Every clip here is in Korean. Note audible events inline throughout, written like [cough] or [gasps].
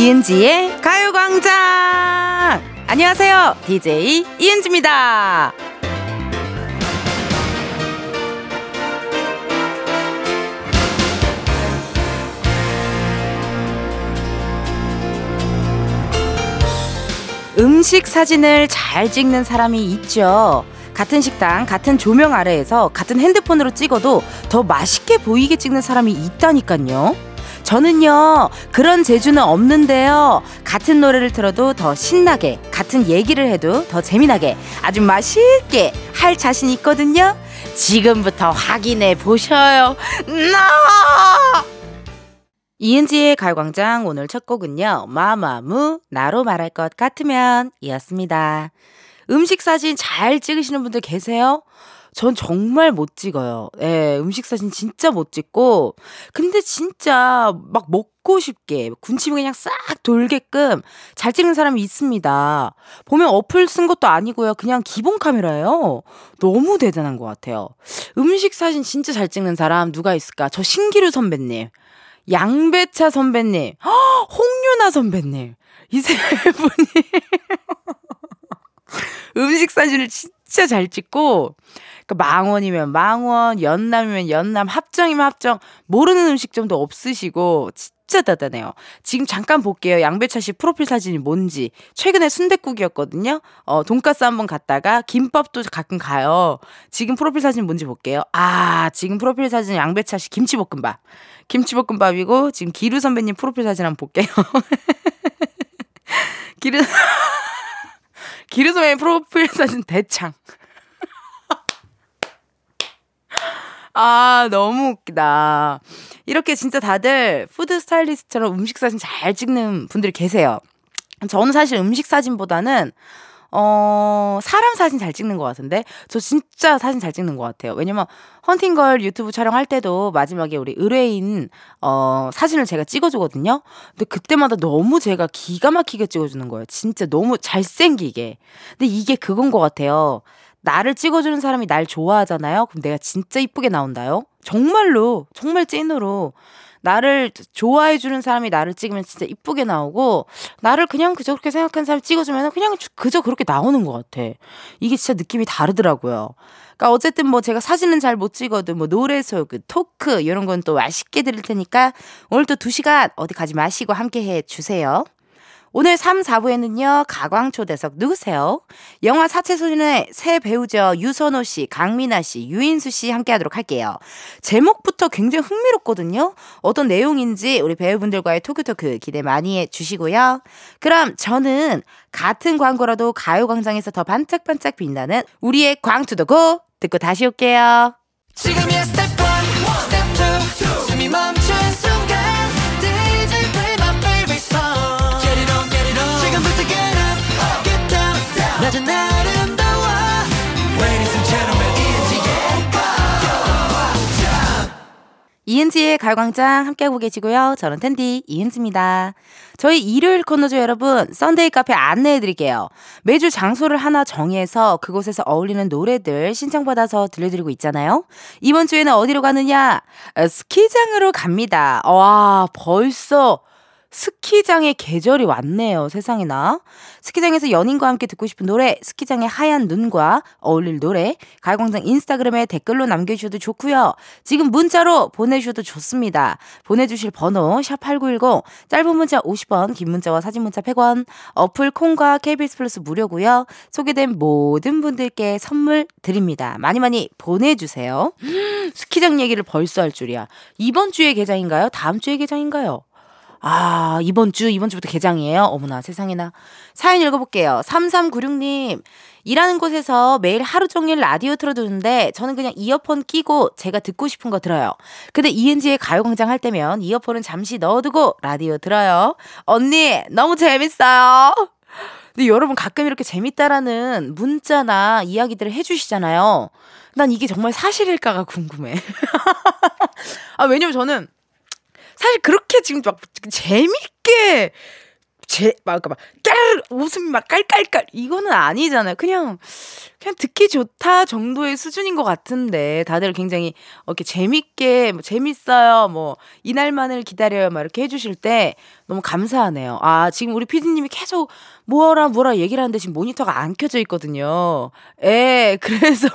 이은지의 가요광장! 안녕하세요. DJ 이은지입니다. 음식 사진을 잘 찍는 사람이 있죠. 같은 식당, 같은 조명 아래에서 같은 핸드폰으로 찍어도 더 맛있게 보이게 찍는 사람이 있다니까요. 저는요, 그런 재주는 없는데요. 같은 노래를 들어도 더 신나게, 같은 얘기를 해도 더 재미나게, 아주 맛있게 할 자신 있거든요. 지금부터 확인해 보셔요. 나! 이은지의 가요광장 오늘 첫 곡은요, 마마무, 나로 말할 것 같으면 이었습니다. 음식 사진 잘 찍으시는 분들 계세요? 전 정말 못 찍어요. 예, 음식 사진 진짜 못 찍고. 근데 진짜 막 먹고 싶게 군침이 그냥 싹 돌게끔 잘 찍는 사람이 있습니다. 보면 어플 쓴 것도 아니고요. 그냥 기본 카메라예요. 너무 대단한 것 같아요. 음식 사진 진짜 잘 찍는 사람 누가 있을까? 저 신기루 선배님. 양배차 선배님. 홍윤아 선배님. 이 세 분이 [laughs] 음식 사진을 진짜 잘 찍고 그러니까 망원이면 망원, 연남이면 연남, 합정이면 합정, 모르는 음식점도 없으시고 진짜 대단해요. 지금 잠깐 볼게요. 양배차 씨 프로필 사진이 뭔지. 최근에 순대국이었거든요. 어, 돈가스 한번 갔다가 김밥도 가끔 가요. 지금 프로필 사진 뭔지 볼게요. 아, 지금 프로필 사진 양배차 씨 김치볶음밥. 김치볶음밥이고 지금 기루 선배님 프로필 사진 한번 볼게요. [laughs] 기루 [laughs] 기루 선배님 프로필 사진 대창. 아, 너무 웃기다. 이렇게 진짜 다들 푸드 스타일리스트처럼 음식 사진 잘 찍는 분들이 계세요. 저는 사실 음식 사진보다는 어, 사람 사진 잘 찍는 것 같은데? 저 진짜 사진 잘 찍는 것 같아요. 왜냐면, 헌팅걸 유튜브 촬영할 때도 마지막에 우리 의뢰인, 어, 사진을 제가 찍어주거든요? 근데 그때마다 너무 제가 기가 막히게 찍어주는 거예요. 진짜 너무 잘생기게. 근데 이게 그건 것 같아요. 나를 찍어주는 사람이 날 좋아하잖아요? 그럼 내가 진짜 이쁘게 나온다요? 정말로, 정말 찐으로. 나를 좋아해 주는 사람이 나를 찍으면 진짜 이쁘게 나오고, 나를 그냥 그저 그렇게 생각하는 사람 찍어주면 그냥 그저 그렇게 나오는 것 같아. 이게 진짜 느낌이 다르더라고요. 그러니까 어쨌든 뭐 제가 사진은 잘 못 찍어도 뭐 노래 소그 토크 이런 건 또 맛있게 드릴 테니까 오늘 또 두 시간 어디 가지 마시고 함께 해 주세요. 오늘 3, 4부에는요, 가광초대석 누구세요? 영화 사채소년의 세 배우죠. 유선호 씨, 강미나 씨, 유인수 씨 함께 하도록 할게요. 제목부터 굉장히 흥미롭거든요? 어떤 내용인지 우리 배우분들과의 토크토크 기대 많이 해 주시고요. 그럼 저는 같은 광고라도 가요광장에서 더 반짝반짝 빛나는 우리의 광 to the 고 듣고 다시 올게요. 지금이야 스텝 1, 스텝 2, 숨이 멈춘 순간 낮은 아름다워 Ladies and gentlemen 이은지의 가요광장 함께하고 계시고요. 저는 텐디 이은지입니다. 저희 일요일 코너죠 여러분. Sunday 카페 안내해 드릴게요. 매주 장소를 하나 정해서 그곳에서 어울리는 노래들 신청받아서 들려드리고 있잖아요. 이번 주에는 어디로 가느냐? 스키장으로 갑니다. 와 벌써 스키장의 계절이 왔네요. 세상에나. 스키장에서 연인과 함께 듣고 싶은 노래, 스키장의 하얀 눈과 어울릴 노래, 가요광장 인스타그램에 댓글로 남겨주셔도 좋고요. 지금 문자로 보내주셔도 좋습니다. 보내주실 번호 샵8910 짧은 문자 50원, 긴 문자와 사진 문자 100원, 어플 콩과 KBS 플러스 무료고요. 소개된 모든 분들께 선물 드립니다. 많이 많이 보내주세요. [gasps] 스키장 얘기를 벌써 할 줄이야. 이번 주에 개장인가요? 다음 주에 개장인가요? 아, 이번 주, 이번 주부터 개장이에요? 어머나, 세상에나. 사연 읽어볼게요. 3396님. 일하는 곳에서 매일 하루 종일 라디오 틀어두는데 저는 그냥 이어폰 끼고 제가 듣고 싶은 거 들어요. 근데 이은지의 가요광장 할 때면 이어폰은 잠시 넣어두고 라디오 들어요. 언니, 너무 재밌어요. 근데 여러분 가끔 이렇게 재밌다라는 문자나 이야기들을 해주시잖아요. 난 이게 정말 사실일까가 궁금해. [laughs] 아, 왜냐면 저는 사실 그렇게 지금 막 재밌게 제, 막, 막, 까르르, 웃음이 막 깔깔깔. 이거는 아니잖아요. 그냥, 그냥 듣기 좋다 정도의 수준인 것 같은데, 다들 굉장히, 이렇게 재밌게, 뭐, 재밌어요. 뭐, 이날만을 기다려요. 막 이렇게 해주실 때, 너무 감사하네요. 아, 지금 우리 피디님이 계속 뭐라 뭐라 얘기를 하는데 지금 모니터가 안 켜져 있거든요. 예, [laughs] 그래서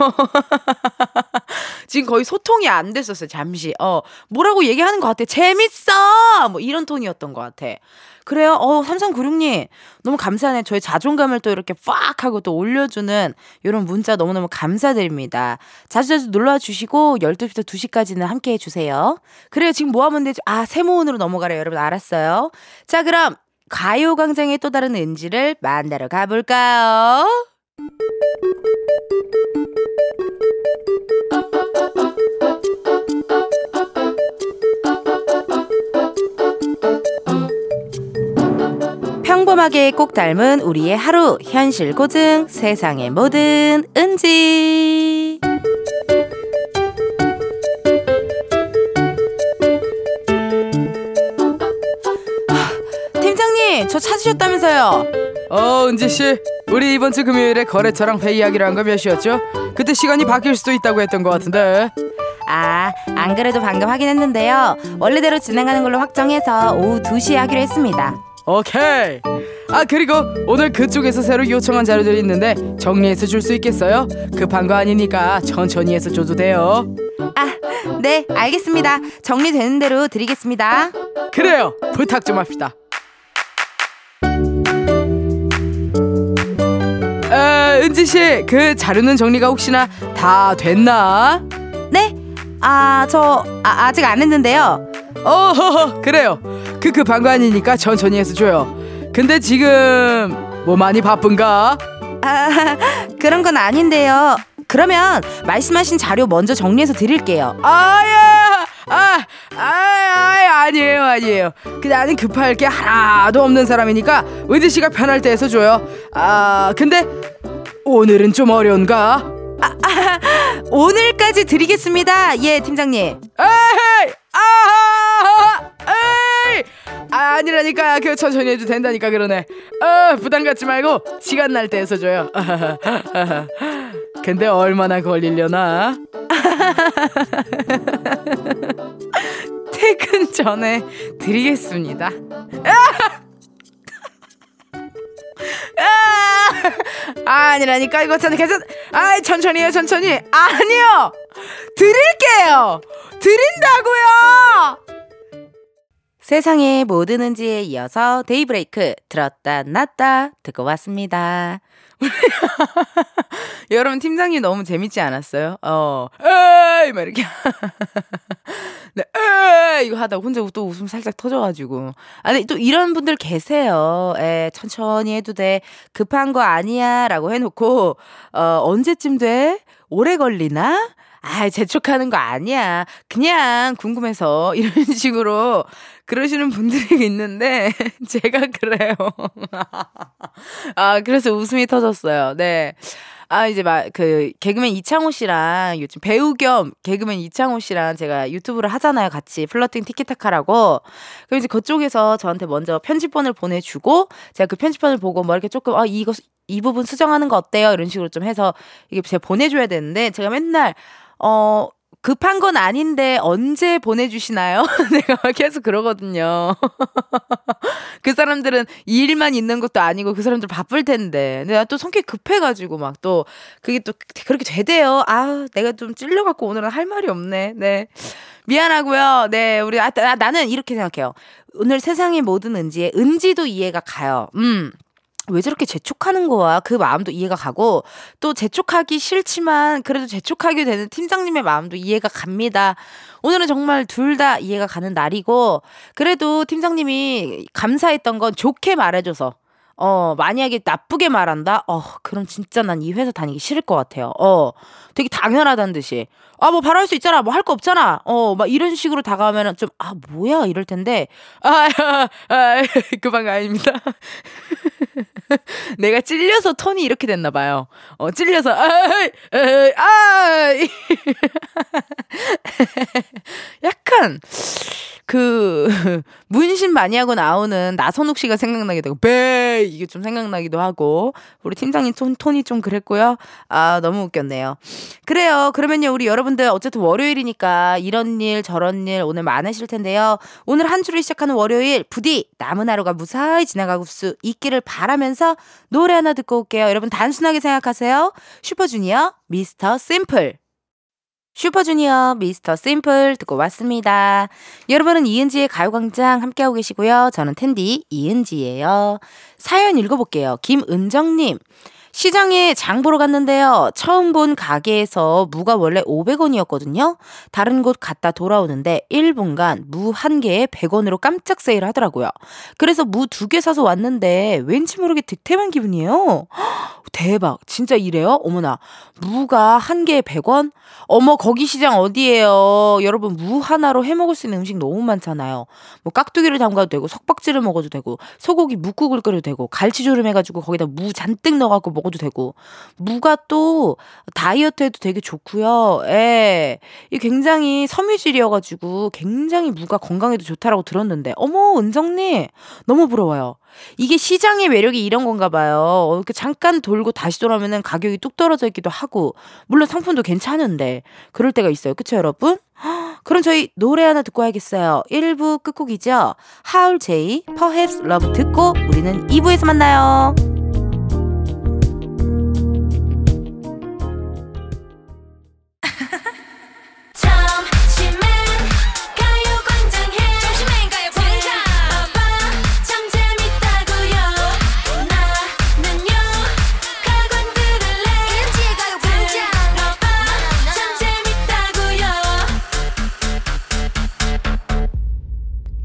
지금 거의 소통이 안 됐었어요, 잠시. 어, 뭐라고 얘기하는 것 같아. 재밌어! 뭐 이런 톤이었던 것 같아. 그래요? 어, 삼성구룡님. 너무 감사하네. 저의 자존감을 또 이렇게 팍 하고 또 올려주는 이런 문자 너무너무 감사드립니다. 자주자주 놀러와 주시고, 12시부터 2시까지는 함께 해주세요. 그래요. 지금 뭐 하면 되죠? 아, 세모원으로 넘어가래요. 여러분 알았어요. 자, 그럼 가요광장의 또 다른 은지를 만나러 가볼까요? 평범하게 꼭 닮은 우리의 하루 현실 고증 세상의 모든 은지 저 찾으셨다면서요 어 은지씨 우리 이번 주 금요일에 거래처랑 회의하기로 한 거 몇 시였죠? 그때 시간이 바뀔 수도 있다고 했던 것 같은데 아, 안 그래도 방금 확인했는데요. 원래대로 진행하는 걸로 확정해서 오후 2시에 하기로 했습니다. 오케이 아 그리고 오늘 그쪽에서 새로 요청한 자료들이 있는데 정리해서 줄 수 있겠어요? 급한 거 아니니까 천천히 해서 줘도 돼요 아, 네, 알겠습니다. 정리되는 대로 드리겠습니다. 그래요 부탁 좀 합시다 아, 은지 씨 그 자료는 정리가 혹시나 다 됐나? 네? 아, 저 아, 아직 안 했는데요. 어 허허 그래요 그 급한 거 아니니까 천천히 해서 줘요 근데 지금 뭐 많이 바쁜가? 아, [laughs] 그런 건 아닌데요. 그러면 말씀하신 자료 먼저 정리해서 드릴게요. 아야 아, 아, 아, 아니에요, 아니에요. 그 나는 급할 게 하나도 없는 사람이니까 은지 씨가 편할 때 해서 줘요. 아, 근데 오늘은 좀 어려운가? 아, 아, 오늘까지 드리겠습니다. 예, 팀장님. 에이, 아, 에이, 아, 아니라니까 그 천천히 해도 된다니까 그러네. 어, 부담 갖지 말고 시간 날 때 해서 줘요. [laughs] 근데 얼마나 걸리려나? [laughs] 퇴근 전에 드리겠습니다. 아, 아니라니까 이거 참 괜찮. 아, 천천히 해요, 천천히. 아니요, 드릴게요. 드린다고요. 세상의 모든 은지에 이어서 데이브레이크 들었다 놨다 듣고 왔습니다. [laughs] 여러분 팀장님 너무 재밌지 않았어요? 어, 에이 막 이렇게 [laughs] 네, 에이 이거 하다 혼자 또 웃음 살짝 터져가지고 아, 근데 또 이런 분들 계세요. 에 천천히 해도 돼 급한 거 아니야라고 해놓고 어 언제쯤 돼? 오래 걸리나? 아, 재촉하는 거 아니야. 그냥 궁금해서 [laughs] 이런 식으로 그러시는 분들이 있는데 [laughs] 제가 그래요. [laughs] 아, 그래서 웃음이 터졌어요. 네. 아, 이제 막, 그, 개그맨 이창호 씨랑 요즘 배우 겸 개그맨 이창호 씨랑 제가 유튜브를 하잖아요. 같이 플러팅 티키타카라고. 그럼 이제 그쪽에서 저한테 먼저 편집본을 보내주고, 제가 그 편집본을 보고 뭐 이렇게 조금, 아, 이거, 이 부분 수정하는 거 어때요? 이런 식으로 좀 해서 이게 제가 보내줘야 되는데, 제가 맨날, 어, 급한 건 아닌데 언제 보내주시나요? [laughs] 내가 계속 그러거든요. [laughs] 그 사람들은 이 일만 있는 것도 아니고 그 사람들 바쁠 텐데. 내가 또 성격 급해가지고 막 또 그게 또 그렇게 되대요. 아, 내가 좀 찔려갖고 오늘은 할 말이 없네. 네. 미안하고요. 네, 우리, 아, 나, 나는 이렇게 생각해요. 오늘 세상의 모든 은지에 은지도 이해가 가요. 음. 왜 저렇게 재촉하는 거야? 그 마음도 이해가 가고 또 재촉하기 싫지만 그래도 재촉하게 되는 팀장님의 마음도 이해가 갑니다. 오늘은 정말 둘 다 이해가 가는 날이고 그래도 팀장님이 감사했던 건 좋게 말해줘서 어 만약에 나쁘게 말한다 어 그럼 진짜 난 이 회사 다니기 싫을 것 같아요 어 되게 당연하다는 듯이 아 뭐 바로 할 수 있잖아 뭐 할 거 없잖아 어 막 이런 식으로 다가오면은 좀 아 뭐야 이럴 텐데 아, 아, 아 [laughs] 거 아닙니다 [laughs] 내가 찔려서 톤이 이렇게 됐나 봐요. 어, 찔려서 아이, 아이, 아이. 약간 그 문신 많이 하고 나오는 나선욱 씨가 생각나기도 하고 배 이게 좀 생각나기도 하고 우리 팀장님 톤, 톤이 좀 그랬고요. 아 너무 웃겼네요. 그래요. 그러면요 우리 여러분들 어쨌든 월요일이니까 이런 일 저런 일 오늘 많으실 텐데요. 오늘 한 주를 시작하는 월요일 부디 남은 하루가 무사히 지나가고 수 있기를 바라면서 노래 하나 듣고 올게요. 여러분 단순하게 생각하세요. 슈퍼주니어 미스터 심플 슈퍼주니어 미스터 심플 듣고 왔습니다. 여러분은 이은지의 가요광장 함께하고 계시고요. 저는 텐디 이은지예요. 사연 읽어볼게요. 김은정님. 시장에 장 보러 갔는데요. 처음 본 가게에서 무가 원래 500원이었거든요. 다른 곳 갔다 돌아오는데 1분간 무 한 개에 100원으로 깜짝 세일 하더라고요. 그래서 무 두 개 사서 왔는데 왠지 모르게 득템한 기분이에요. 대박. 진짜 이래요? 어머나. 무가 한 개에 100원? 어머, 거기 시장 어디예요? 여러분, 무 하나로 해 먹을 수 있는 음식 너무 많잖아요. 뭐 깍두기를 담가도 되고, 석박지를 먹어도 되고, 소고기 묵국을 끓여도 되고, 갈치조림 해가지고 거기다 무 잔뜩 넣어갖고 먹 어도 되고, 무가 또 다이어트에도 되게 좋고요. 예. 이 굉장히 섬유질이어가지고, 굉장히 무가 건강에도 좋다라고 들었는데, 어머, 은정님, 너무 부러워요. 이게 시장의 매력이 이런 건가 봐요. 이렇게 잠깐 돌고 다시 돌아오면은 가격이 뚝 떨어져 있기도 하고, 물론 상품도 괜찮은데, 그럴 때가 있어요. 그쵸, 여러분? 그럼 저희 노래 하나 듣고 와야겠어요. 1부 끝곡이죠. 하울 제이, Perhaps Love 듣고 우리는 2부에서 만나요.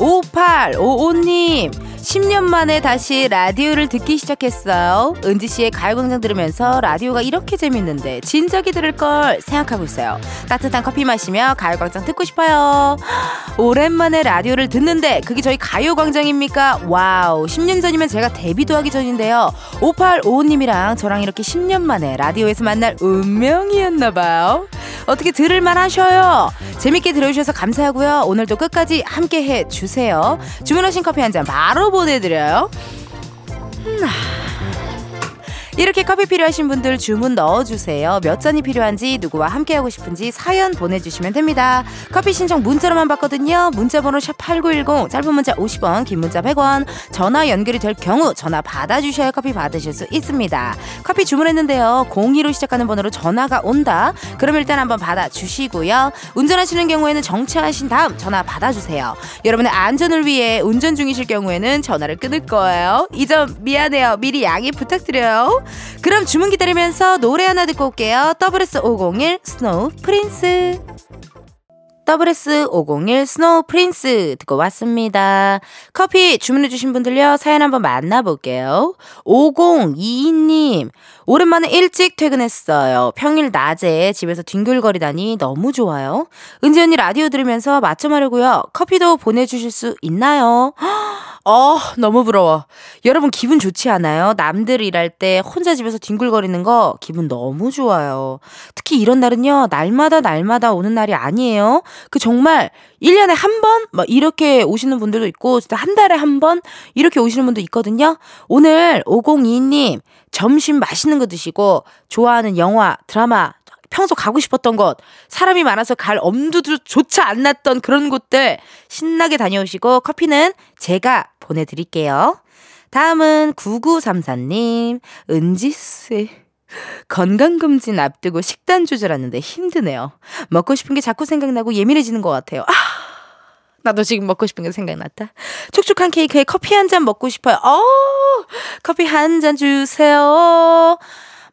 5855님 10년 만에 다시 라디오를 듣기 시작했어요. 은지 씨의 가요광장 들으면서 라디오가 이렇게 재밌는데 진작에 들을 걸 생각하고 있어요. 따뜻한 커피 마시며 가요광장 듣고 싶어요. 오랜만에 라디오를 듣는데 그게 저희 가요광장입니까? 와우. 10년 전이면 제가 데뷔도 하기 전인데요. 5855님이랑 저랑 이렇게 10년 만에 라디오에서 만날 운명이었나봐요. 어떻게 들을만 하셔요. 재밌게 들어주셔서 감사하고요. 오늘도 끝까지 함께 해 주세요. 주문하신 커피 한 잔 바로 보내 드려요. 음, 이렇게 커피 필요하신 분들 주문 넣어주세요. 몇 잔이 필요한지 누구와 함께하고 싶은지 사연 보내주시면 됩니다. 커피 신청 문자로만 받거든요. 문자번호 샵8910 짧은 문자 50원 긴 문자 100원 전화 연결이 될 경우 전화 받아주셔야 커피 받으실 수 있습니다. 커피 주문했는데요. 02로 시작하는 번호로 전화가 온다. 그럼 일단 한번 받아주시고요. 운전하시는 경우에는 정차하신 다음 전화 받아주세요. 여러분의 안전을 위해 운전 중이실 경우에는 전화를 끊을 거예요. 이 점 미안해요. 미리 양해 부탁드려요. 그럼 주문 기다리면서 노래 하나 듣고 올게요. SS501 Snow Prince. SS501 Snow Prince 듣고 왔습니다. 커피 주문해주신 분들요, 사연 한번 만나볼게요. 5022님, 오랜만에 일찍 퇴근했어요. 평일 낮에 집에서 뒹굴거리다니 너무 좋아요. 은지 언니 라디오 들으면서 맞점하려고요. 커피도 보내주실 수 있나요? 어, 너무 부러워. 여러분 기분 좋지 않아요? 남들 일할 때 혼자 집에서 뒹굴거리는 거 기분 너무 좋아요. 특히 이런 날은요, 날마다 날마다 오는 날이 아니에요. 그 정말 1년에 한 번? 막 이렇게 오시는 분들도 있고, 진짜 한 달에 한 번? 이렇게 오시는 분도 있거든요. 오늘 502님, 점심 맛있는 거 드시고, 좋아하는 영화, 드라마, 평소 가고 싶었던 곳, 사람이 많아서 갈 엄두조차 안 났던 그런 곳들 신나게 다녀오시고 커피는 제가 보내드릴게요. 다음은 9934님, 은지씨. 건강검진 앞두고 식단 조절하는데 힘드네요. 먹고 싶은 게 자꾸 생각나고 예민해지는 것 같아요. 아, 나도 지금 먹고 싶은 게 생각났다. 촉촉한 케이크에 커피 한 잔 먹고 싶어요. 어, 커피 한 잔 주세요.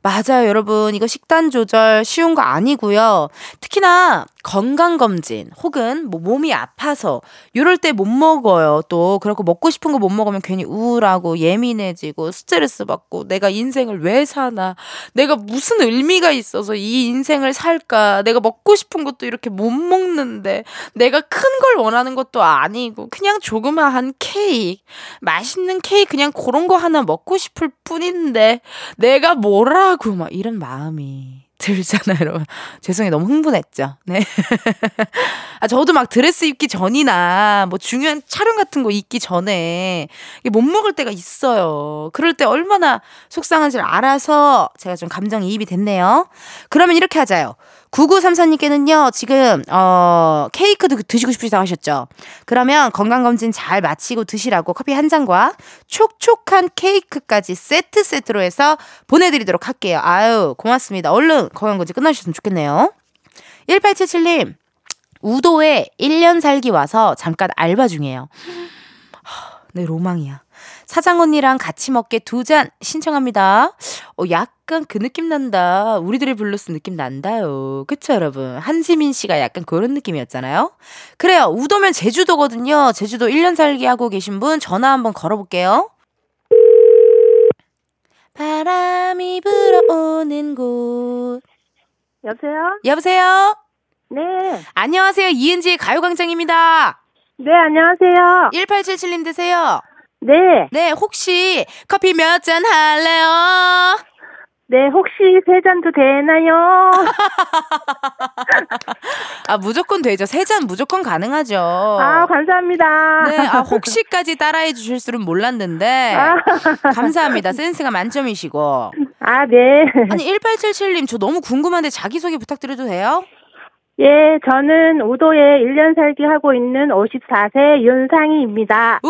맞아요, 여러분. 이거 식단 조절 쉬운 거 아니고요. 특히나 건강검진 혹은 뭐 몸이 아파서 이럴 때 못 먹어요. 또 그렇고 먹고 싶은 거 못 먹으면 괜히 우울하고 예민해지고 스트레스 받고 내가 인생을 왜 사나 내가 무슨 의미가 있어서 이 인생을 살까 내가 먹고 싶은 것도 이렇게 못 먹는데 내가 큰 걸 원하는 것도 아니고 그냥 조그마한 케이크 맛있는 케이크 그냥 그런 거 하나 먹고 싶을 뿐인데 내가 뭐라 고 막 이런 마음이 들잖아요, [laughs] 여러분. 죄송해요. 너무 흥분했죠. 네. [laughs] 아, 저도 막 드레스 입기 전이나 뭐 중요한 촬영 같은 거 입기 전에 못 먹을 때가 있어요. 그럴 때 얼마나 속상한지를 알아서 제가 좀 감정이입이 됐네요. 그러면 이렇게 하자요. 9934님께는요, 지금, 어, 케이크도 드시고 싶으시다고 하셨죠? 그러면 건강검진 잘 마치고 드시라고 커피 한 잔과 촉촉한 케이크까지 세트 세트로 해서 보내드리도록 할게요. 아유, 고맙습니다. 얼른 건강검진 끝나주셨으면 좋겠네요. 1877님, 우도에 1년 살기 와서 잠깐 알바 중이에요. 내 로망이야. 사장 언니랑 같이 먹게 두 잔 신청합니다. 어, 약간 그 느낌 난다. 우리들의 블루스 느낌 난다요. 그쵸, 여러분? 한지민 씨가 약간 그런 느낌이었잖아요. 그래요. 우도면 제주도거든요. 제주도 1년 살기 하고 계신 분 전화 한번 걸어볼게요. 바람이 불어오는 곳. 여보세요? 여보세요? 네. 안녕하세요. 이은지의 가요광장입니다. 네, 안녕하세요. 1877님 되세요? 네. 네, 혹시 커피 몇 잔 할래요? 네, 혹시 세 잔도 되나요? [laughs] 아, 무조건 되죠. 세 잔 무조건 가능하죠. 아, 감사합니다. 네, 아, 혹시까지 따라해 주실 줄은 몰랐는데. 아. 감사합니다. 센스가 만점이시고. 아, 네. 아니, 1877님, 저 너무 궁금한데 자기소개 부탁드려도 돼요? 예, 저는 우도에 1년 살기 하고 있는 54세 윤상희입니다. 우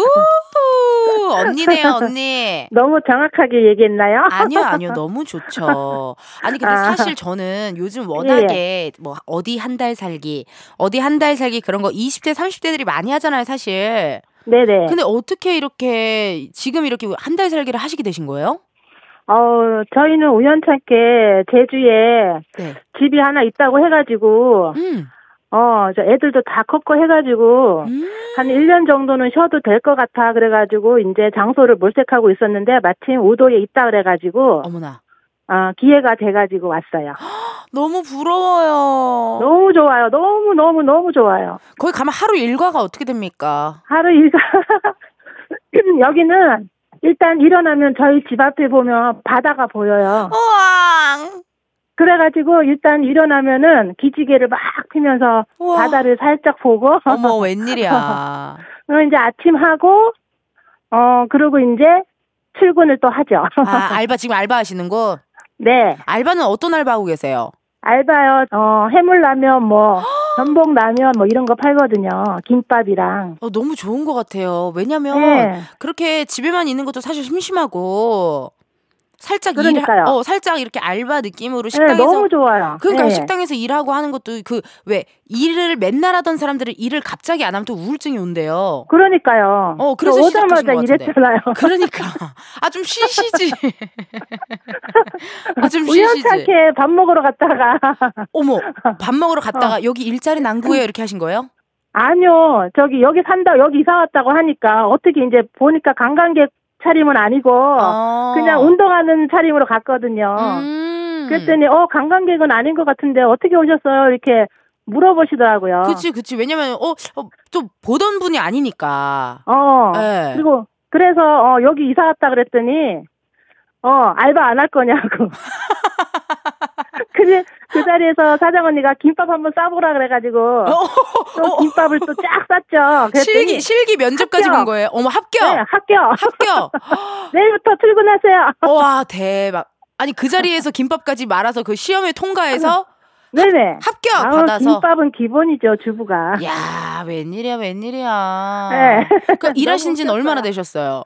언니네요, [laughs] 언니. 너무 정확하게 얘기했나요? 아니요, [laughs] 아니요. 너무 좋죠. 아니, 근데 아. 사실 저는 요즘 워낙에 뭐 어디 한 달 살기, 어디 한 달 살기 그런 거 20대, 30대들이 많이 하잖아요, 사실. 네네. 근데 어떻게 이렇게 지금 이렇게 한 달 살기를 하시게 되신 거예요? 어, 저희는 우연찮게 제주에 네. 집이 하나 있다고 해가지고, 음. 어, 저 애들도 다 컸고 해가지고, 음. 한 1년 정도는 쉬어도 될 것 같아. 그래가지고, 이제 장소를 몰색하고 있었는데, 마침 우도에 있다 그래가지고, 어머나. 어, 기회가 돼가지고 왔어요. 너무 부러워요. 너무 좋아요. 너무, 너무, 너무 좋아요. 거기 가면 하루 일과가 어떻게 됩니까? 하루 일과, [laughs] 여기는 일단 일어나면 저희 집 앞에 보면 바다가 보여요. 우와. 그래가지고 일단 일어나면은 기지개를 막 피면서 우와. 바다를 살짝 보고, 어머, [laughs] 웬일이야. 그리고 이제 아침 하고, 어, 그리고 이제 출근을 또 하죠. 아, [laughs] 알바, 지금 알바 하시는 곳? 네. 알바는 어떤 알바 하고 계세요? 알바요, 어, 해물라면, 뭐, [gasps] 전복 라면, 뭐, 이런 거 팔거든요. 김밥이랑. 어, 너무 좋은 것 같아요. 왜냐면, 네. 그렇게 집에만 있는 것도 사실 심심하고, 살짝 일, 그러니까요. 어, 살짝 이렇게 알바 느낌으로 네, 식당에서 너무 좋아요. 그러니까 네. 식당에서 일하고 하는 것도 그 왜 일을 맨날 하던 사람들은 일을 갑자기 안 하면 또 우울증이 온대요. 그러니까요. 어, 그래서 오자마자. 이랬잖아요. [laughs] 그러니까 아 좀 쉬시지. [laughs] 아 좀 쉬시지. 우연찮게 밥 먹으러 갔다가. 어머 [laughs] 밥 먹으러 어. 갔다가 여기 일자리 난구해요 이렇게 하신 거예요? 아니요. 저기 여기 산다, 여기 이사 왔다고 하니까 어떻게 이제 보니까 관광객 차림은 아니고 어. 그냥 운동하는 차림으로 갔거든요. 음. 그랬더니 어 관광객은 아닌 것 같은데 어떻게 오셨어요? 이렇게 물어보시더라고요. 그치 그치 왜냐면 어또 보던 분이 아니니까. 어. 네. 그리고 그래서 어 여기 이사 왔다 그랬더니 어 알바 안 할 거냐고. [laughs] 그래 그 자리에서 사장 언니가 김밥 한번 싸보라 그래가지고 어, 또 김밥을 또 쫙 쌌죠. 실기 실기 면접까지 합격. 간 거예요. 어머 합격. 네, 합격. 합격. [laughs] 내일부터 출근하세요. 와 대박. 아니 그 자리에서 김밥까지 말아서 그 시험에 통과해서 네네. 합격 아우, 받아서. 김밥은 기본이죠 주부가. 야 웬일이야 웬일이야. 네. 그 [laughs] 일하신 지는 얼마나. 되셨어요?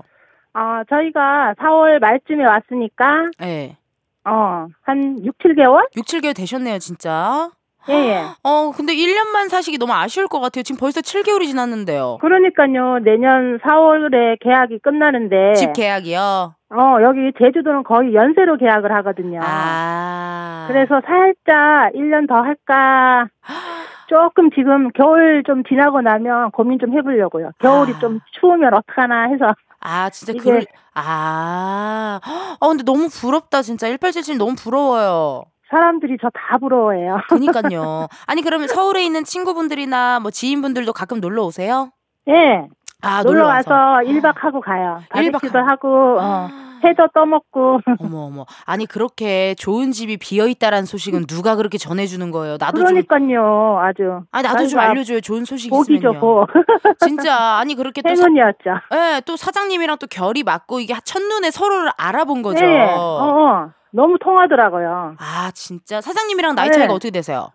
어 저희가 4월 말쯤에 왔으니까 예. 네. 어 한 6, 7개월? 6, 7개월 되셨네요 진짜. 예, 예. 어, 근데 1년만 사시기 너무 아쉬울 것 같아요. 지금 벌써 7개월이 지났는데요. 그러니까요. 내년 4월에 계약이 끝나는데. 집 계약이요? 어, 여기 제주도는 거의 연세로 계약을 하거든요. 아. 그래서 살짝 1년 더 할까. [gasps] 조금 지금 겨울 좀 지나고 나면 고민 좀 해보려고요. 겨울이 아. 좀 추우면 어떡하나 해서. 아, 진짜 이게- 그럴, 아. 어, 근데 너무 부럽다, 진짜. 1877 너무 부러워요. 사람들이 저 다 부러워해요. 그니까요. [laughs] 아니, 그러면 서울에 있는 친구분들이나 뭐 지인분들도 가끔 놀러 오세요? 예. 아, 놀러 와서. 와서 1박 하고 가요. 일박 바베큐도 하고. 하고, 어, 회도 떠먹고. 어머, 어머. 아니, 그렇게 좋은 집이 비어 있다라는 소식은 누가 그렇게 전해주는 거예요? 나도 좀. 그러니까요, 아주. 아니, 나도 좀 알려줘요. 좋은 소식 복이죠, 있으면요. 복. [laughs] 진짜 아니 그렇게 또 사, 행운이었죠. 예, 또 사장님이랑 또 결이 맞고 이게 첫눈에 서로를 알아본 거죠. 네, 어, 어. 너무 통하더라고요. 아 진짜 사장님이랑 나이 네. 차이가 어떻게 되세요?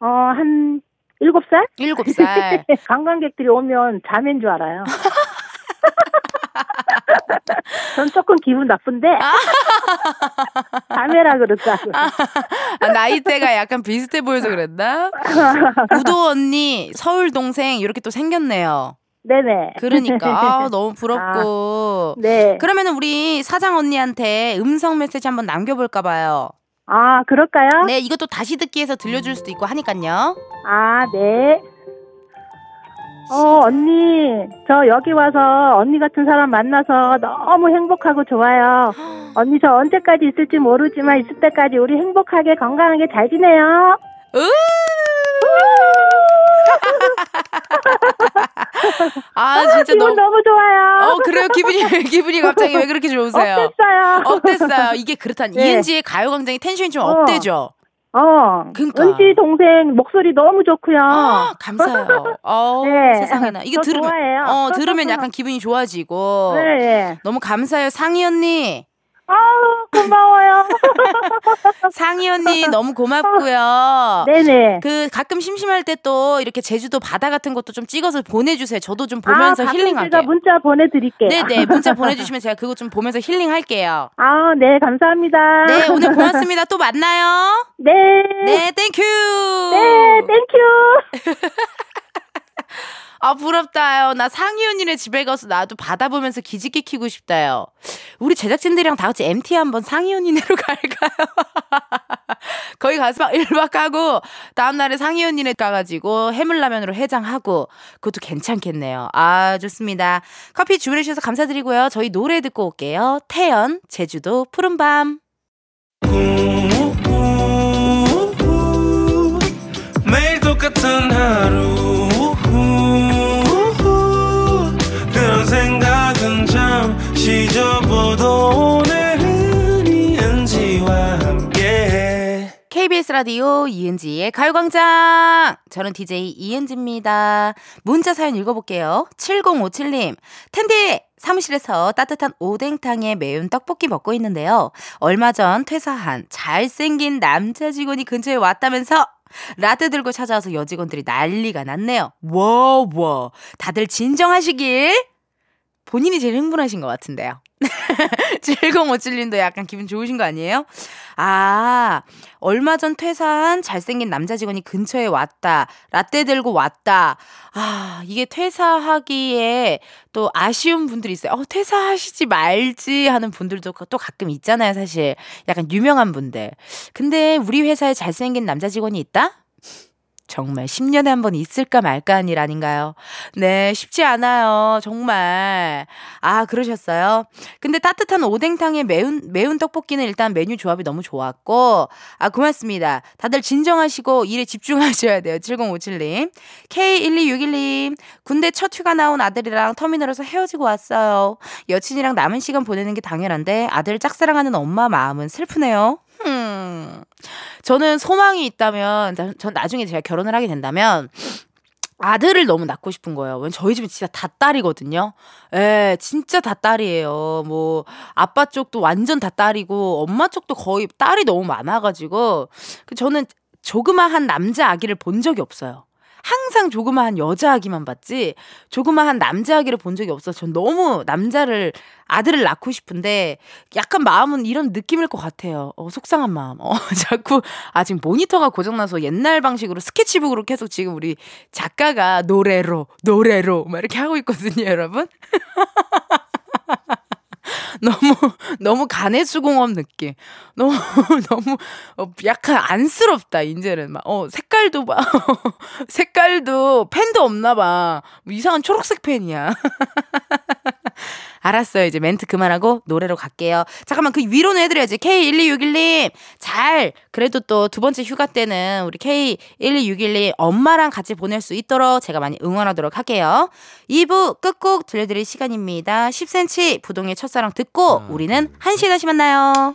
어, 한 일곱 살? 일곱 살. [laughs] 관광객들이 오면 자매인 줄 알아요. [laughs] [laughs] 전 조금 기분 나쁜데 [laughs] 자매라 그러더라고요. 아, 나이대가 약간 비슷해 보여서 그랬나? [laughs] 우도 언니, 서울 동생 이렇게 또 생겼네요. 네네. 그러니까 아, 너무 부럽고. 네. 그러면 우리 사장 언니한테 음성 메시지 한번 남겨볼까 봐요. 아 그럴까요? 네, 이것도 다시 듣기 해서 들려줄 수도 있고 하니까요. 아 네. 어 언니 저 여기 와서 언니 같은 사람 만나서 너무 행복하고 좋아요. [gasps] 언니 저 언제까지 있을지 모르지만 있을 때까지 우리 행복하게 건강하게 잘 지내요. 으! [laughs] 아 진짜 기분 너무 너무 좋아요. 어 그래요 기분이 [laughs] 기분이 갑자기 왜 그렇게 좋으세요? [laughs] 어땠어요? 어땠어요? 이게 그렇단 네. 이은지의 가요광장이 텐션이 좀 어. 업되죠. 어. 그러니까. 은지 동생 목소리 너무 좋고요. 아, 감사해요. 어 [laughs] 네. 세상에나 이게 저 들으면 좋아해요. 어 들으면 약간 기분이 좋아지고 네. 네. 너무 감사해요 상희 언니. 아우 고마워요. [laughs] 상희 언니 너무 고맙고요. 네네. 그 가끔 심심할 때 또 이렇게 제주도 바다 같은 것도 좀 찍어서 보내주세요. 저도 좀 보면서 아, 힐링하게. 제가 문자 보내드릴게요. 네네 문자 [laughs] 보내주시면 제가 그거 좀 보면서 힐링할게요. 아, 네, 감사합니다. 네 오늘 고맙습니다. 또 만나요. 네. 네 thank you. 네, thank you. [laughs] 아 부럽다요. 나 상희 언니네 집에 가서 나도 바다 보면서 기지개 키고 싶다요. 우리 제작진들이랑 다 같이 MT 한번 상희 언니네로 [laughs] 갈까요? 거기 가서 막 1박 하고 다음날에 상희 언니네 가가지고 해물라면으로 해장하고 그것도 괜찮겠네요. 아 좋습니다. 커피 주문해주셔서 감사드리고요. 저희 노래 듣고 올게요. 태연 제주도 푸른밤. 매일 똑같은 하루 KBS 라디오 이은지의 가요광장. 저는 DJ 이은지입니다. 문자 사연 읽어볼게요. 7057님. 텐디! 사무실에서 따뜻한 오뎅탕에 매운 떡볶이 먹고 있는데요. 얼마 전 퇴사한 잘생긴 남자 직원이 근처에 왔다면서 라떼 들고 찾아와서 여직원들이 난리가 났네요. 와, 와. 다들 진정하시길. 본인이 제일 흥분하신 것 같은데요. [laughs] 7057님도 약간 기분 좋으신 거 아니에요? 아, 얼마 전 퇴사한 잘생긴 남자 직원이 근처에 왔다. 라떼 들고 왔다. 아, 이게 퇴사하기에 또 아쉬운 분들이 있어요. 어, 퇴사하시지 말지 하는 분들도 또 가끔 있잖아요, 사실. 약간 유명한 분들. 근데 우리 회사에 잘생긴 남자 직원이 있다? 정말 10년에 한 번 있을까 말까 한 일 아닌가요? 네, 쉽지 않아요. 정말. 아, 그러셨어요? 근데 따뜻한 오뎅탕에 매운, 매운 떡볶이는 일단 메뉴 조합이 너무 좋았고, 아, 고맙습니다. 다들 진정하시고 일에 집중하셔야 돼요. 7057님. K1261님. 군대 첫 휴가 나온 아들이랑 터미널에서 헤어지고 왔어요. 여친이랑 남은 시간 보내는 게 당연한데 아들 짝사랑하는 엄마 마음은 슬프네요. 음. 저는 소망이 있다면, 전- 전 나중에 제가 결혼을 하게 된다면, 아들을 너무 낳고 싶은 거예요. 왜냐면 저희 집은 진짜 다 딸이거든요. 예, 진짜 다 딸이에요. 뭐, 아빠 쪽도 완전 다 딸이고, 엄마 쪽도 거의 딸이 너무 많아가지고, 그 저는 조그마한 남자 아기를 본 적이 없어요. 항상 조그마한 여자 아기만 봤지 조그마한 남자 아기를 본 적이 없어. 전 너무 남자를 아들을 낳고 싶은데 약간 마음은 이런 느낌일 것 같아요. 어, 속상한 마음. 어, [laughs] 자꾸 아 지금 모니터가 고장나서 옛날 방식으로 스케치북으로 계속 지금 우리 작가가 노래로 노래로 막 이렇게 하고 있거든요, 여러분. [laughs] [laughs] 너무 너무 간의 수공업 느낌. 너무 [laughs] 너무 어, 약간 안쓰럽다 이제는 막 어 색깔도 봐 [laughs] 색깔도 펜도 없나 봐. 뭐 이상한 초록색 펜이야. 알았어요. 이제 멘트 그만하고 노래로 갈게요. 잠깐만 그 위로는 해드려야지. K1261님 잘 그래도 또 두 번째 휴가 때는 우리 K1261님 엄마랑 같이 보낼 수 있도록 제가 많이 응원하도록 할게요. 2부 끝곡 들려드릴 시간입니다. 10cm 부동의 첫사랑 듣고 우리는 1시에 다시 만나요.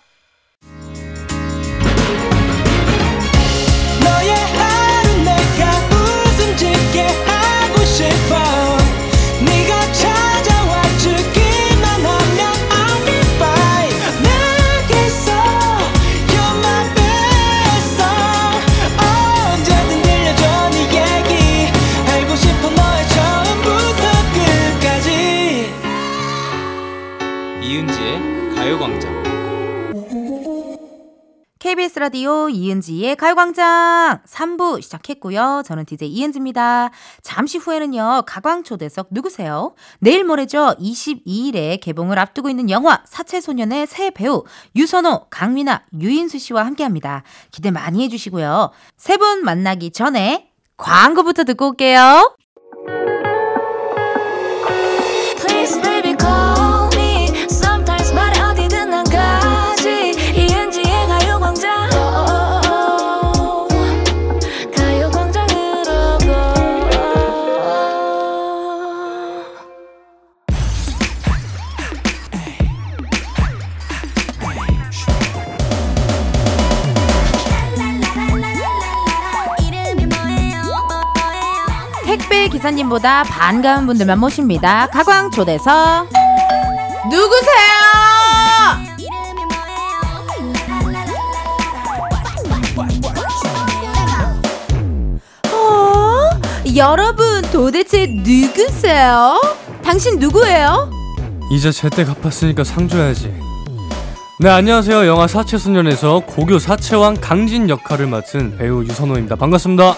너의 하루 내가 웃음 짓게 하고 싶어 KBS 라디오 이은지의 가요광장 3부 시작했고요. 저는 DJ 이은지입니다. 잠시 후에는요. 가광초대석 누구세요? 내일 모레죠. 22일에 개봉을 앞두고 있는 영화 사채소년의 새 배우 유선호, 강민아, 유인수 씨와 함께 합니다. 기대 많이 해주시고요. 세 분 만나기 전에 광고부터 듣고 올게요. 택배 기사님보다 반가운 분들만 모십니다. 가광 초대석 누구세요? 이름이 뭐예요 어? 여러분 도대체 누구세요? 당신 누구예요? 이제 제때 갚았으니까 상 줘야지. 네 안녕하세요. 영화 사채소년에서 고교 사채왕 강진 역할을 맡은 배우 유선호입니다. 반갑습니다.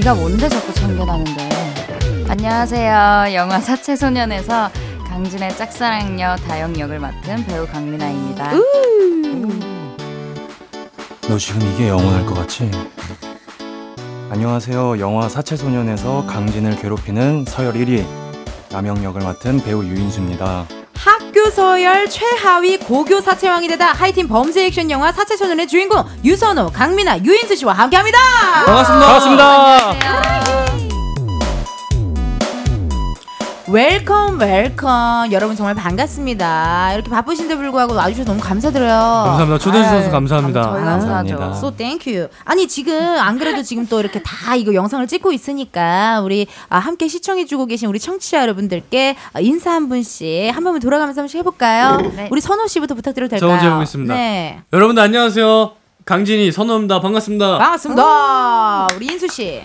네가 뭔데 자꾸 참견하는데 안녕하세요 영화 사채소년에서 강진의 짝사랑녀 다영 역을 맡은 배우 강민아입니다 너 지금 이게 영원할 것 같지? 안녕하세요. 영화 사채소년에서 강진을 괴롭히는 서열 1위 남영 역을 맡은 배우 유인수입니다. 학교 서열 최하위 고교 사채왕이 되다 하이틴 범죄 액션 영화 사채소년의 주인공 유선호, 강민아, 유인수 씨와 함께합니다. 반갑습니다. 반갑습니다. welcome welcome 여러분 정말 반갑습니다. 이렇게 바쁘신데 불구하고 와주셔서 너무 감사드려요. 감사합니다. 초대해 주셔서 아유, 감사합니다. 저희 감사하죠 감사합니다. So thank you. 아니 지금 안 그래도 지금 또 이렇게 다 이거 영상을 찍고 있으니까 우리 아, 함께 시청해 주고 계신 우리 청취자 여러분들께 아, 인사 한 분씩 한 번만 돌아가면서 한번 해볼까요? 네. 우리 선호 씨부터 부탁드려도 저 될까요? 먼저 해보겠습니다. 네, 여러분들 안녕하세요. 강진이 선호입니다. 반갑습니다. 반갑습니다. 우리 인수 씨.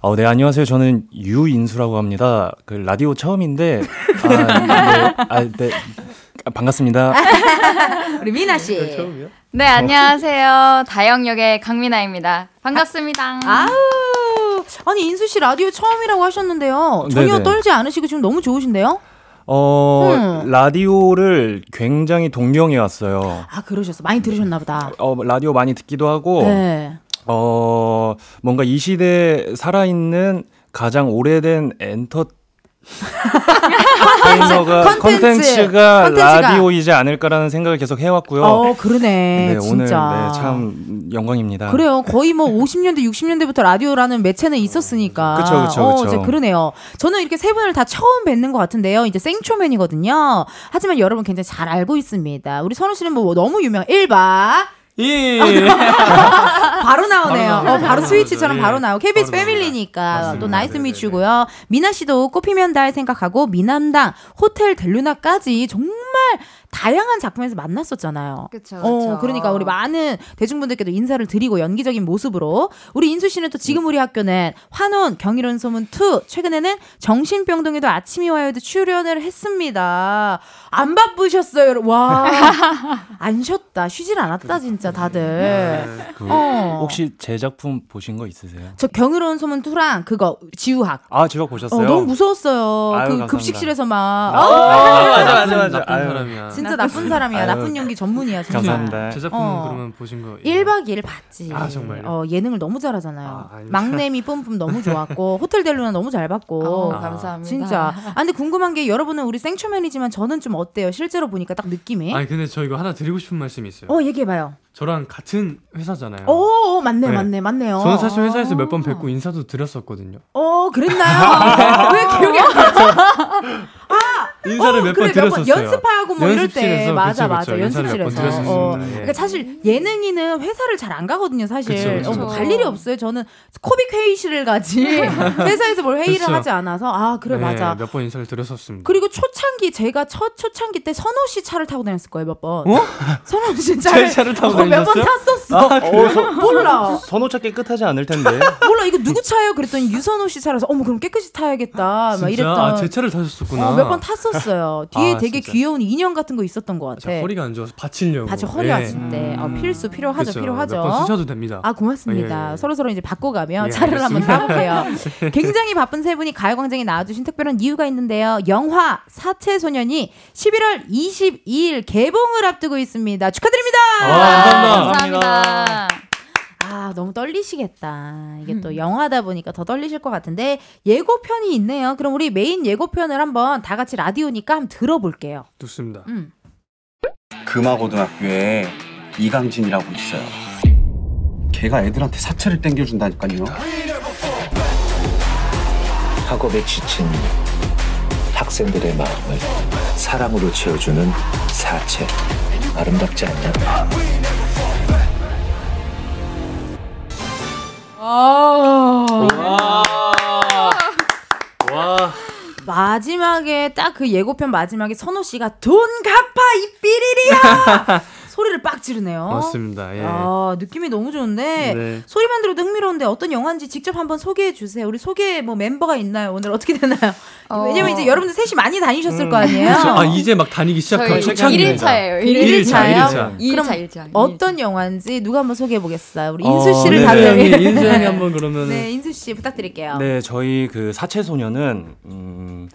어, 네, 안녕하세요. 저는 유인수라고 합니다. 그 라디오 처음인데 아, 네, 아, 네. 아, 반갑습니다. [laughs] 우리 미나 씨. 네 안녕하세요 다영 역의 강민아입니다 반갑습니다 아우. 아니 인수 씨 라디오 처음이라고 하셨는데요. 전혀 네네. 떨지 않으시고 지금 너무 좋으신데요? 어, 음. 라디오를 굉장히 동경해 왔어요. 아 그러셨어. 많이 들으셨나 보다. 어, 라디오 많이 듣기도 하고 네. 어, 뭔가 이 시대에 살아있는 가장 오래된 엔터테이너가 [laughs] 컨텐츠, 컨텐츠가. 라디오이지 않을까라는 생각을 계속 해왔고요. 어 그러네. 네, 오늘 진짜. 네, 참 영광입니다. 그래요. 거의 뭐 50년대, 60년대부터 라디오라는 매체는 있었으니까. 그쵸, 그쵸, 어, 그쵸. 이제 그러네요. 저는 이렇게 세 분을 다 처음 뵙는 것 같은데요. 이제 생초맨이거든요. 하지만 여러분 굉장히 잘 알고 있습니다. 우리 선우 씨는 뭐 너무 유명. 1바. 예. [laughs] 바로 나오네요. 바로 나오네요. 어, 바로 스위치처럼 예. 바로 나오고. KBS 바로. 패밀리니까. 맞습니다. 또 나이스. 미추고요. 미나 씨도 꽃피면 달 생각하고 미남당, 호텔 델루나까지 정말 다양한 작품에서 만났었잖아요. 그쵸, 어, 그쵸. 그러니까 우리 많은 대중분들께도 인사를 드리고 연기적인 모습으로 우리 인수 씨는 또 지금 우리 학교는 환원 경이로운 소문 2 최근에는 정신병동에도 아침이 와요도 출연을 했습니다. 안 바쁘셨어요, 여러분. 와. [laughs] 안 쉬었다. 쉬질 않았다 진짜 다들. 그 어. 혹시 제 작품 보신 거 있으세요? 저 경이로운 소문 2랑 그거 지우학 아 어, 보셨어요? 너무 무서웠어요. 아유, 그 감사합니다. 급식실에서 막. 아, 아, 맞아 맞아 맞아. 나쁜 아유. 사람이야. 진짜 나쁜 사람이야. 아유. 나쁜 연기 전문이야. 진짜. 감사합니다. 제 작품 어. 그러면 보신 거 1박 2일 봤지. 아, 정말요? 어, 예능을 너무 잘하잖아요. 아. 막내미 뿜뿜 너무 좋았고 [laughs] 호텔 델루나 너무 잘 봤고. 어, 아. 감사합니다. 진짜. 아 근데 궁금한 게 여러분은 우리 생초면이지만 저는 좀 어때요? 실제로 보니까 딱 느낌이. 아니 근데 저 이거 하나 드리고 싶은 말씀이 있어요. 어 얘기해 봐요. 저랑 같은 회사잖아요. 오, 오, 맞네, 네. 맞네, 맞네요. 저는 사실 회사에서 몇번 어. 뵙고 인사도 드렸었거든요. 어, 그랬나요? [laughs] 왜 기억이 안 나? [laughs] 인사를 어, 몇 그래, 번 드렸었어요. 연습하고 뭐 이럴 때 연습실에서, 맞아 그쵸, 맞아 그쵸. 몇번 연습실에서. 어, 예. 그러니까 사실 예능인은 회사를 잘 안 가거든요 사실 그쵸, 그쵸. 어, 뭐 갈 일이 없어요 저는 코빅 회의실을 가지 [laughs] 회사에서 뭘 회의를 그쵸. 하지 않아서 아 그래 네, 맞아 몇 번 인사를 드렸었습니다. 그리고 초창기 제가 첫 초창기 때 선호 씨 차를 타고 다녔을 거예요 몇 번. 어? 선호 씨제 차를, 차를 타고 어, 몇번 다녔어요? 탔었어. 어, 서, 몰라. 선호 찾기 끝하지 않을 텐데. [laughs] 몰라 이거 누구 차예요? 그랬더니 유선호 씨 차라서 어머 그럼 깨끗이 타야겠다. 막 이랬던. 아, 제 차를 타셨었구나. 몇 번 탔었어 요. 뒤에 아, 되게 진짜. 귀여운 인형 같은 거 있었던 것 같아. 허리가 안 좋아서 받치려고. 바지 허리 예. 아실 때 어, 필수 필요하죠 그쵸. 필요하죠. 몇번 쓰셔도 됩니다. 아 고맙습니다. 예, 예. 서로 서로 이제 바꿔가며 예, 차를 한번 알겠습니다. 타볼게요. [laughs] 굉장히 바쁜 세 분이 가요광장에 나와주신 특별한 이유가 있는데요. 영화 사채 소년이 11월 22일 개봉을 앞두고 있습니다. 축하드립니다. 아, 감사합니다. 감사합니다. 아, 너무 떨리시겠다. 이게 또 영화다 보니까 더 떨리실 것 같은데 예고편이 있네요. 그럼 우리 메인 예고편을 한번 다 같이 라디오니까 한번 들어볼게요. 좋습니다. 음. 금화고등학교에 이강진이라고 있어요. 걔가 애들한테 사채를 땡겨준다니까요. 학업에 지친 학생들의 마음을 사랑으로 채워주는 사채 아름답지 않냐? 와. 마지막에 딱 그 예고편 마지막에 선호 씨가 돈 갚아 이 삐리리야 [laughs] 소리를 빡 지르네요. 맞습니다. 예. 아, 느낌이 너무 좋은데 네. 소리만 들어도 흥미로운데 어떤 영화인지 직접 한번 소개해 주세요. 우리 소개 뭐 멤버가 있나요? 오늘 어떻게 되나요? [laughs] 어. 왜냐면 이제 여러분들 셋이 많이 다니셨을 거 아니에요. 그렇죠. 아 이제 막 다니기 시작한 초창기입니다. 1일차예요. 일일차예요? 1일차. 1일차, 그럼 1일차. 어떤 영화인지 누가 한번 소개해 보겠어요? 우리 어, 인수 씨를 네. 다들 인수 형이 인수 형이 한번 [laughs] 그러면 네, 인수 씨 부탁드릴게요. 네, 저희 그 사채 소녀는 음,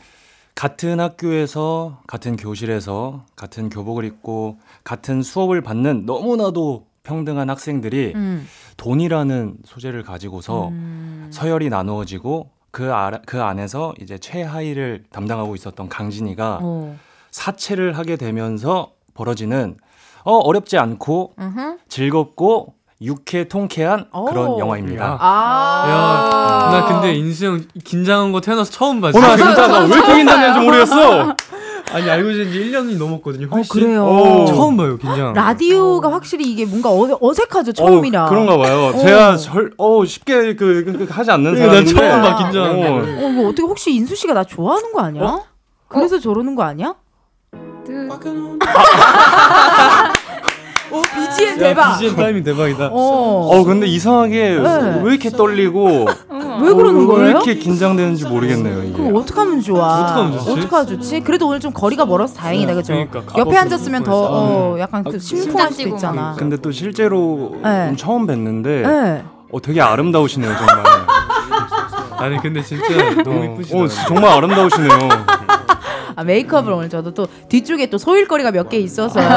같은 학교에서 같은 교실에서 같은 교복을 입고 같은 수업을 받는 너무나도 평등한 학생들이 음. 돈이라는 소재를 가지고서 음. 서열이 나누어지고 그, 아, 그 안에서 이제 최하위를 담당하고 있었던 강진이가 어. 사채를 하게 되면서 벌어지는 어, 어렵지 않고 음흠. 즐겁고 유쾌 통쾌한 오. 그런 영화입니다. 야. 아. 야, 나 근데 인수 형 긴장한 거 태어나서 처음 봤어. 어, 나 진짜 나왜 이렇게 긴장했는지 모르겠어. [laughs] 아니 알고 지낸 지 1년이 넘었거든요. 어, 훨씬. 그래요. 오. 처음 봐요, 긴장. 라디오가 확실히 이게 뭔가 어, 어색하죠 처음이라. 어, 그런가 봐요. 어. 제가 절, 어, 쉽게 그, 그, 그 하지 않는 나 사람인데. 처음 봐, 긴장. 어. 어, 이거 어떻게 혹시 인수 씨가 나 좋아하는 거 아니야? 그래서 저러는 거 아니야? [laughs] 오 BGM 대박. BGM 타이밍 대박이다. 어. 어, 근데 이상하게 네. 왜 이렇게 떨리고 왜 그러는 어, 왜 거예요? 이렇게 긴장되는지 모르겠네요. 이게. 그거 어떡하면 좋아? 어떡하면 좋지? 어떡하면 좋지? 그래도 오늘 좀 거리가 멀어서 다행이다, 그죠? 그러니까, 옆에 앉았으면 더. 어, 약간 그 심쿵할 수도 있잖아. 근데 또 실제로 네. 좀 처음 뵀는데 네. 어, 되게 아름다우시네요, 정말. [laughs] 아니 근데 진짜 너무 이쁘시다. 어, 정말 아름다우시네요. 아, 메이크업을 오늘 저도 또 뒤쪽에 또 소일거리가 몇 개 있어서요.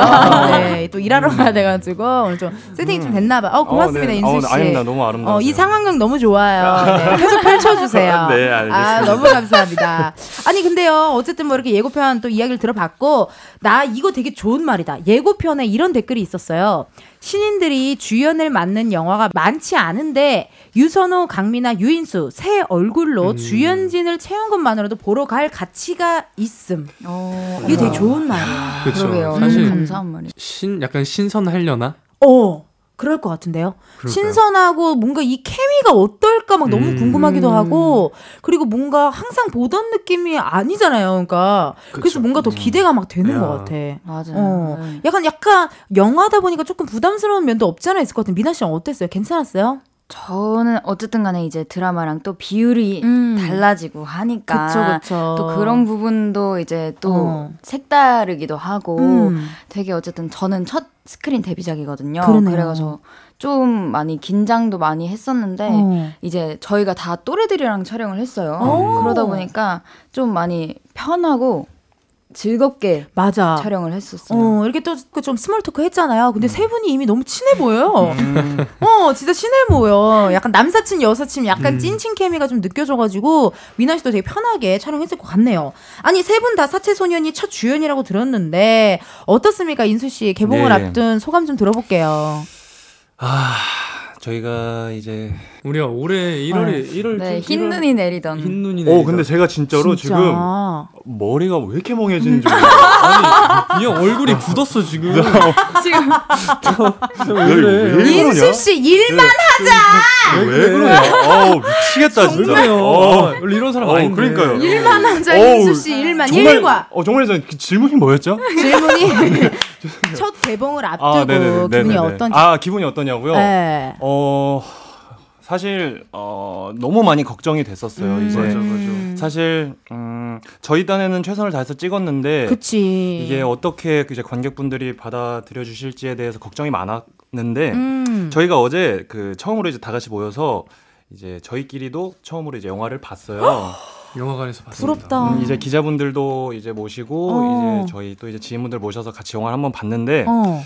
네, 또 일하러 가야 돼가지고 오늘 좀 세팅이 좀 됐나봐요. 어, 고맙습니다, 어, 네. 인수 어, 씨. 아닙니다. 너무 아름다우세요. 어, 이 상황극 너무 좋아요. 네, 계속 펼쳐주세요. [laughs] 네, 알겠습니다. 아, 너무 감사합니다. 아니, 근데요, 어쨌든 뭐 이렇게 예고편 또 이야기를 들어봤고, 나 이거 되게 좋은 말이다. 예고편에 이런 댓글이 있었어요. 신인들이 주연을 맡는 영화가 많지 않은데, 유선호, 강민아, 유인수, 새 얼굴로 음. 주연진을 채운 것만으로도 보러 갈 가치가 있음. 어, 이게 되게 좋은 말이야. 그렇죠. 사실 너무 감사한 말이. 신 약간 신선하려나? 어. 그럴 것 같은데요. 그럴까요? 신선하고 뭔가 이 케미가 어떨까 막 너무 음. 궁금하기도 하고 그리고 뭔가 항상 보던 느낌이 아니잖아요. 그러니까 그래서 그쵸. 뭔가 더 기대가 막 되는 야. 것 같아. 맞아요. 어, 네. 약간 약간 영화다 보니까 조금 부담스러운 면도 없지 않아 있을 것 같은 미나 씨는 어땠어요? 괜찮았어요? 저는 어쨌든 간에 이제 드라마랑 또 비율이 음. 달라지고 하니까 그쵸 그쵸. 또 그런 부분도 이제 또 어. 색다르기도 하고 음. 되게 어쨌든 저는 첫 스크린 데뷔작이거든요. 그러네요. 그래가지고 좀 많이 긴장도 많이 했었는데 어. 이제 저희가 다 또래들이랑 촬영을 했어요. 오. 그러다 보니까 좀 많이 편하고 즐겁게 맞아. 촬영을 했었어요. 어, 이렇게 또 좀 small talk 했잖아요. 음. 근데 세 분이 이미 너무 친해 보여요. 어, 진짜 친해 보여. 약간 남사친, 여사친, 약간 음. 찐친 케미가 좀 느껴져가지고, 미나 씨도 되게 편하게 촬영했을 것 같네요. 아니, 세 분 다 사채 소년이 첫 주연이라고 들었는데, 어떻습니까? 인수 씨, 개봉을 네. 앞둔 소감 좀 들어볼게요. 아 저희가 이제 우리가 올해 1월에 1월 네, 흰 눈이 내리던. 흰 눈이 어 내리던. 근데 제가 진짜로 진짜. 지금 머리가 왜 이렇게 멍해지는지. 아니 이형 얼굴이 굳었어 지금. [laughs] 지금 왜, 왜 그러냐? 인수 씨, 일만 하자! 왜 그러냐? 어우 미치겠다 진짜. 어, 원래 이런 사람 어, 아닌데. 그러니까요. 일만 하자, 어우, 인수 씨, 일만. 정말, 일과. 어 정말 전그 질문이 뭐였죠? 질문이 [laughs] 첫 개봉을 앞두고 기분이 어떤지. 아 기분이 어떠냐고요? 네. 어 사실 어 너무 많이 걱정이 됐었어요. 음. 이제 맞아, 맞아. 사실 음 저희 딴에는 최선을 다해서 찍었는데 그치. 이게 어떻게 이제 관객분들이 받아들여 주실지에 대해서 걱정이 많았는데 음. 저희가 어제 그 처음으로 이제 다 같이 모여서 이제 저희끼리도 처음으로 이제 영화를 봤어요. [gasps] 영화관에서 봤습니다. 부럽다. 음, 이제 기자분들도 이제 모시고 어. 이제 저희 또 이제 지인분들 모셔서 같이 영화를 한번 봤는데 어.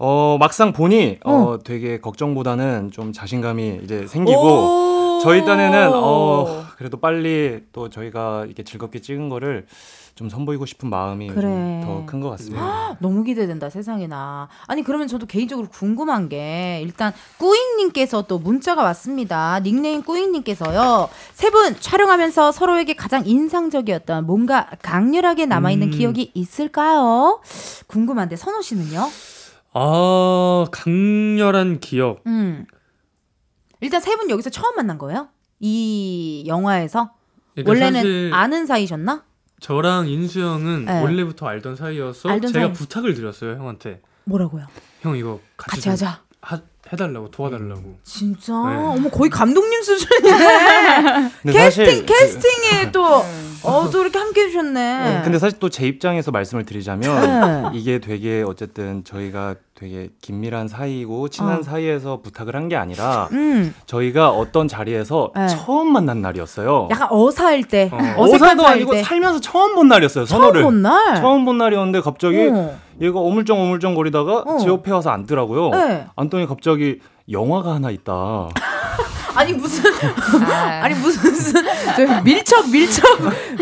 어 막상 보니 어, 어. 되게 걱정보다는 좀 자신감이 이제 생기고 오. 저희 딴에는 어 그래도 빨리 또 저희가 이렇게 즐겁게 찍은 거를 좀 선보이고 싶은 마음이 그래. 더큰 것 같습니다. 너무 기대된다 세상에나. 아니 그러면 저도 개인적으로 궁금한 게 일단 꾸잉님께서 또 문자가 왔습니다. 닉네임 꾸잉님께서요 세 분 촬영하면서 서로에게 가장 인상적이었던 뭔가 강렬하게 남아 있는 음. 기억이 있을까요? 궁금한데 선호 씨는요? 아 강렬한 기억. 음. 일단 세 분 여기서 처음 만난 거예요? 이 영화에서 그러니까 원래는 아는 사이셨나? 저랑 인수 형은 네. 원래부터 알던 사이여서 알던 제가 사이. 부탁을 드렸어요 형한테. 뭐라고요? 형 이거 같이, 같이 좀 하자. 하, 해달라고 도와달라고. 진짜? 네. 어머 거의 감독님 수준이네. [laughs] 캐스팅 사실 그- 캐스팅에 또 어, 또 이렇게 함께 해주셨네. 근데 사실 또 제 입장에서 말씀을 드리자면 네. 이게 되게 어쨌든 저희가 되게 긴밀한 사이고 친한 어. 사이에서 부탁을 한 게 아니라 음, 저희가 어떤 자리에서 네. 처음 만난 날이었어요. 약간 어사일 때, 어. 어색한 어사도 아니고 때. 살면서 처음 본 날이었어요. 처음 선호를. 본 날. 처음 본 날이었는데 갑자기 어. 얘가 어물쩡 어물쩡 거리다가 어. 제 옆에 와서 앉더라고요. 네. 앉더니 갑자기 영화가 하나 있다. [laughs] 아니 무슨 아, 아니 무슨 저 밀착 밀착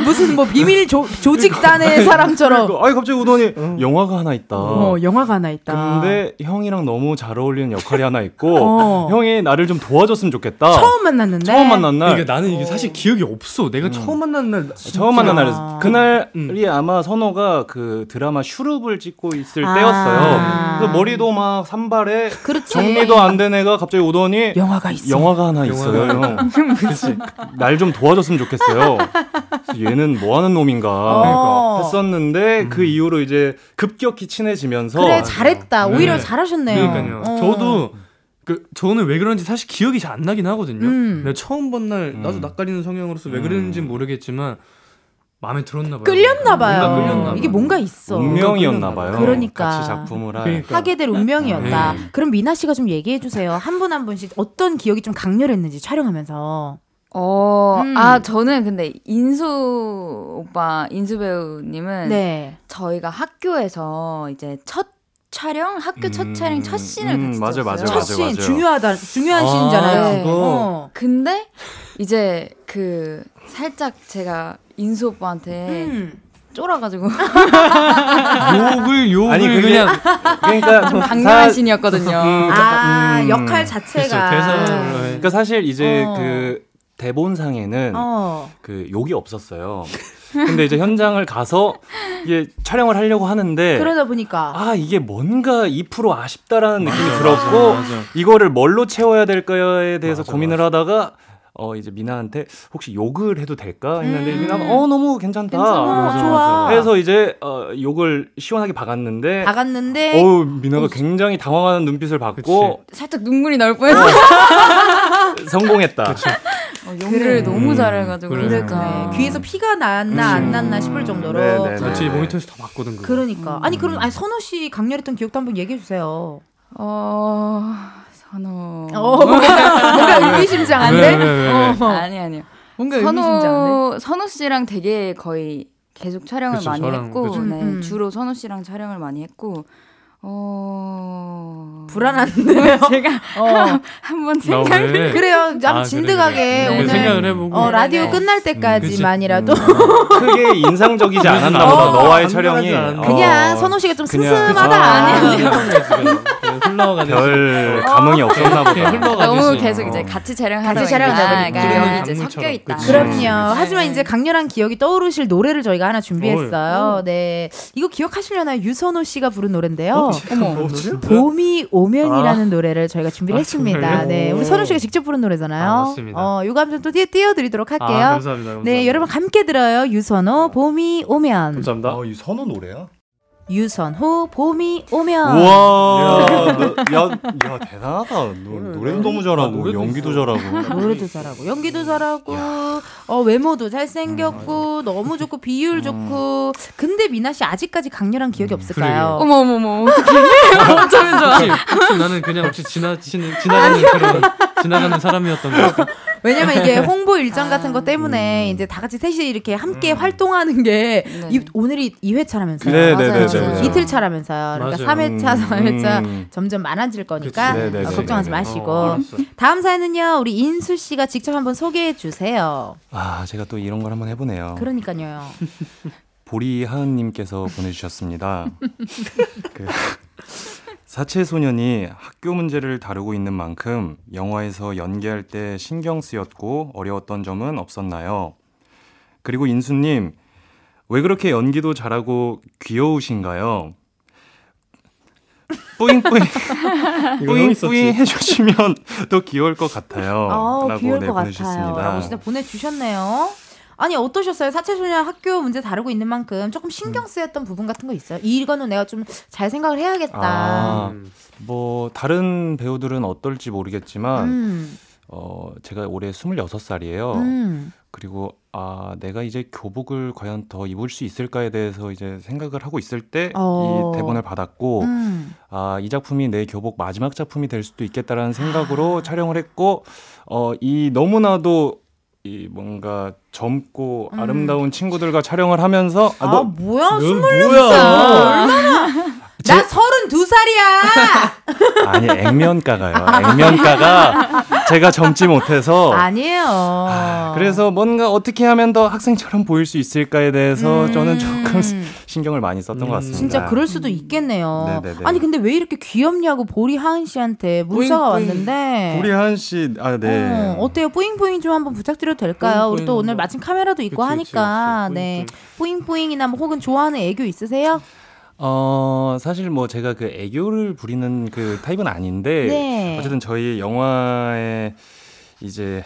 무슨 뭐 비밀 조, 조직단의 사람처럼 그러니까, 아니 갑자기 오더니 영화가 하나 있다. 어 영화가 하나 있다. 근데 형이랑 너무 잘 어울리는 역할이 하나 있고 어. 형이 나를 좀 도와줬으면 좋겠다. 처음 만났는데 처음 만난 날. 그러니까 나는 이게 사실 기억이 없어. 내가 처음 만난 날 처음 만난 진짜. 날이었어. 그날이 음. 아마 선호가 그 드라마 슈룹을 찍고 있을 아. 때였어요. 그래서 머리도 막 산발에 그렇지. 정리도 안 된 애가 갑자기 오더니 영화가 있어. 영화가 하나 있어요. 형. [laughs] 날좀 도와줬으면 좋겠어요. 얘는 뭐 하는 놈인가 어. 했었는데 그 이후로 이제 급격히 친해지면서 그래 잘했다. 오히려 네. 잘하셨네요. 그러니까요. 어. 저도 그 저는 왜 그런지 사실 기억이 잘 안 나긴 하거든요. 음. 내가 처음 본 날 나도 음. 낯가리는 성향으로서 왜 음. 그랬는지 는 모르겠지만 마음에 들었나 봐요. 끌렸나 봐요. 뭔가 끌렸나 이게. 뭔가 있어. 운명이었나 봐요. 그러니까. 같이 작품을 할. 그러니까. 하게 될 운명이었다. 네. 그럼 미나 씨가 좀 얘기해 주세요. 한 분 한 분씩 어떤 기억이 좀 강렬했는지 촬영하면서. 어, 음. 아, 저는 근데 인수 오빠, 인수 배우님은 네. 저희가 학교에서 이제 첫 촬영, 학교 첫 음, 촬영, 첫 씬을 음, 같이 맞아요, 첫 씬. 중요하다 중요한 아, 씬이잖아요. 어. 근데 이제 그 살짝 제가 인수 오빠한테 음. 쫄아가지고 욕을 [laughs] 욕을 아니 그냥 그러니까 좀 강렬한 사- 씬이었거든요. 음, 아 음. 역할 자체가. 해. 그러니까 사실 이제 어. 그 대본상에는 어. 그 욕이 없었어요. 근데 이제 현장을 가서 이게 촬영을 하려고 하는데 그러다 보니까 아 이게 뭔가 2% 아쉽다라는 느낌이 맞아, 들었고 맞아. 이거를 뭘로 채워야 될까에 대해서 고민을 하다가 어 이제 미나한테 혹시 욕을 해도 될까 했는데 음. 미나가 어 너무 괜찮다. 괜찮아, 좋아. 그래서 이제 어 욕을 시원하게 박았는데 박았는데 어우 미나가 굉장히 당황하는 눈빛을 받고 살짝 눈물이 나올 뻔했어. [laughs] 성공했다. 어, 연기를 너무 잘해가지고 그래. 진짜. 귀에서 피가 났나 안 났나 싶을 정도로. 네, 네, 같이 모니터에서 다 봤거든 그거. 그러니까 아니 그럼 아니 선호 씨 강렬했던 기억도 한번 얘기해 주세요. 어 선호. 어, 뭔가, 의미심장한데? 어. 아니 아니요. 뭔가? 선호 선호 씨랑 되게 거의 계속 촬영을 그쵸, 많이 저랑, 했고 그쵸. 네, 음, 음. 주로 선호 씨랑 촬영을 많이 했고 어 불안한데요. 제가 어. 한번 나 왜? 생각을 그래요. 좀 아, 진득하게 그래, 그래. 오늘 생각을 해보고. 어, 라디오. 끝날 때까지만이라도 크게 인상적이지 않았나 어, 보다 너와의 촬영이. 그냥 어, 선호 씨가 좀 그냥- 슴슴하다. 아, 아니요. 흘러가는 별 감흥이 없었나 보다. 흘러가듯이. 너무 계속 이제 어. 같이 촬영하다 같이 보니까 촬영하다 보니까. 기억이 이제. 섞여 있다. 그치. 그럼요. 네. 하지만 이제 강렬한 기억이 떠오르실 노래를 저희가 하나 준비했어요. 네. 이거 기억하시려나요? 유선호 씨가 부른 노래인데요. 어머. 봄이 오면이라는 노래를 저희가 준비를 아, 했습니다. 네. 우리 선호 씨가 직접 부른 노래잖아요. 아, 맞습니다. 어, 요거 한번 또 띄- 띄워드리도록 할게요. 아, 감사합니다, 감사합니다. 네, 여러분 함께 들어요. 유선호 봄이 오면. 감사합니다. 아, 이 선호 노래야? 유선호 봄이 오면. 우와, 너, 야, 야 대단하다. 너, 노래도 너무 잘하고 노래도 연기도 있어. 잘하고. 노래도 잘하고 연기도 잘하고 어 외모도 잘생겼고 너무 좋고 비율 좋고 근데 미나 씨 아직까지 강렬한 기억이 없을까요? 어머 어머 어머 어떡해. [laughs] 어쩌면 좋아. 혹시, 혹시 나는 그냥 혹시 지나치는 지나가는 그런 지나가는 사람이었던 거. 왜냐면 이게 홍보 일정 같은 아. 것 때문에 이제 다 같이 셋이 이렇게 함께 활동하는 게 네. 이, 오늘이 2회차라면서요. 네, 네, 네, 네, 네. 이틀 차라면서요. 그러니까 맞아요. 3회차, 음, 4회차 음. 점점 많아질 거니까 어, 네, 걱정하지. 마시고 어. 다음 사연은요 우리 인수 씨가 직접 한번 소개해 주세요. 아, 제가 또 이런 걸 한번 해보네요. 그러니까요. 보리 하은님께서 보내주셨습니다. [laughs] 그 사체 소년이 학교 문제를 다루고 있는 만큼 영화에서 연기할 때 신경 쓰였고 어려웠던 점은 없었나요? 그리고 인수님 왜 그렇게 연기도 잘하고 귀여우신가요? 뿌잉뿌잉. [laughs] 뿌잉뿌잉 해주시면 [laughs] 더 귀여울 것 같아요. 아, 라고 귀여울 네, 것 같아요. 보내주셨습니다. 라고 진짜 보내주셨네요. 아니 어떠셨어요? 사체소년 학교 문제 다루고 있는 만큼 조금 신경 쓰였던 부분 같은 거 있어요? 이거는 내가 좀 잘 생각을 해야겠다. 아, 음. 뭐 다른 배우들은 어떨지 모르겠지만 음, 어 제가 올해 26살이에요. 음. 그리고 아 내가 이제 교복을 과연 더 입을 수 있을까에 대해서 이제 생각을 하고 있을 때이 어. 대본을 받았고 음. 아 이 작품이 내 교복 마지막 작품이 될 수도 있겠다라는 생각으로 촬영을 했고 어 이 너무나도 이 뭔가 젊고 음. 아름다운 친구들과 촬영을 하면서 아, 아, 너 뭐야? 뭐야? 살. 얼마나? 나 서른 두 살이야. [laughs] 아니 액면가가요. 액면가가 제가 젊지 못해서 아니에요. 아, 그래서 뭔가 어떻게 하면 더 학생처럼 보일 수 있을까에 대해서 음. 저는 조금 신경을 많이 썼던 음. 것 같습니다. 진짜 그럴 수도 있겠네요. 네네네. 아니 근데 왜 이렇게 귀엽냐고 보리 하은 씨한테 문자가 뿌잉뿌잉. 왔는데. 우리 하은 씨, 아 네. 어, 어때요? 뿌잉뿌잉 좀 한번 부탁드려도 될까요? 우리 또 뿌잉뿌잉 오늘 뭐. 마침 카메라도 있고 그치, 하니까 그치, 그치. 네 뿌잉뿌잉이나 뭐 혹은 좋아하는 애교 있으세요? 어 사실 뭐 제가 그 애교를 부리는 그 타입은 아닌데 네. 어쨌든 저희 영화에 이제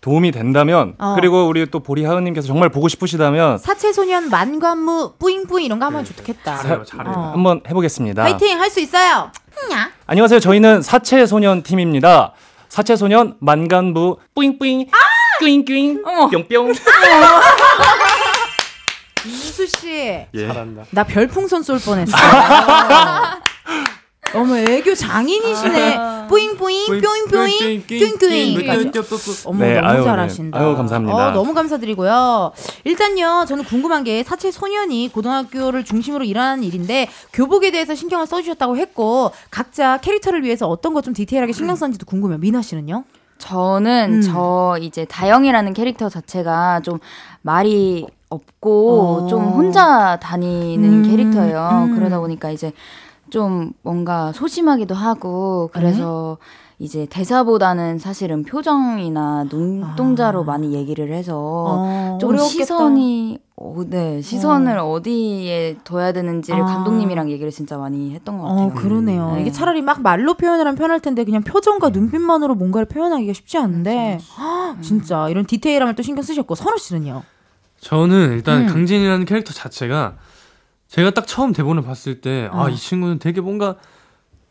도움이 된다면 어. 그리고 우리 또 보리 하은님께서 정말 보고 싶으시다면 사체소년 만관무 뿌잉뿌잉 이런 거 하면 좋겠다. 잘해요, 잘해요. 어. 한번 해보겠습니다. 파이팅 할 수 있어요. 냐. 안녕하세요. 저희는 사체 소년 팀입니다. 사체 소년 만간부 뿌잉뿌잉 뿌잉뿌잉 뿅뿅. [laughs] 이수 씨, 예. 잘한다. 나 별풍선 쏠 뻔했어. [laughs] 어머 애교 장인이시네. 뿌잉뿌잉 뿅뿅잉 뿅뿅잉까지. 어머 네, 너무 아유, 네. 잘하신다. 아유, 감사합니다. 어, 너무 감사드리고요. 일단요, 저는 궁금한 게 사체 소년이 고등학교를 중심으로 일하는 일인데 교복에 대해서 신경을 써주셨다고 했고 각자 캐릭터를 위해서 어떤 거좀 디테일하게 신경 썼는지도 궁금해요. 미나 씨는요? 저는 음. 저 이제 다영이라는 캐릭터 자체가 좀 말이 없고 어. 좀 혼자 다니는 음, 캐릭터예요. 음. 그러다 보니까 이제 좀 뭔가 소심하기도 하고 그래서 이제 대사보다는 사실은 표정이나 눈동자로 많이 얘기를 해서 어, 좀 어려웠겠다. 시선이 어, 네 시선을 어. 디에 둬야 되는지를 아. 감독님이랑 얘기를 진짜 많이 했던 것 같아요. 어, 그러네요. 네. 이게 차라리 막 말로 표현을 하면 편할 텐데 그냥 표정과 눈빛만으로 뭔가를 표현하기가 쉽지 않은데 헉, 진짜 이런 디테일함을 또 신경 쓰셨고 선우 씨는요? 저는 일단 음. 강진이라는 캐릭터 자체가 제가 딱 처음 대본을 봤을 때아 어. 이 친구는 되게 뭔가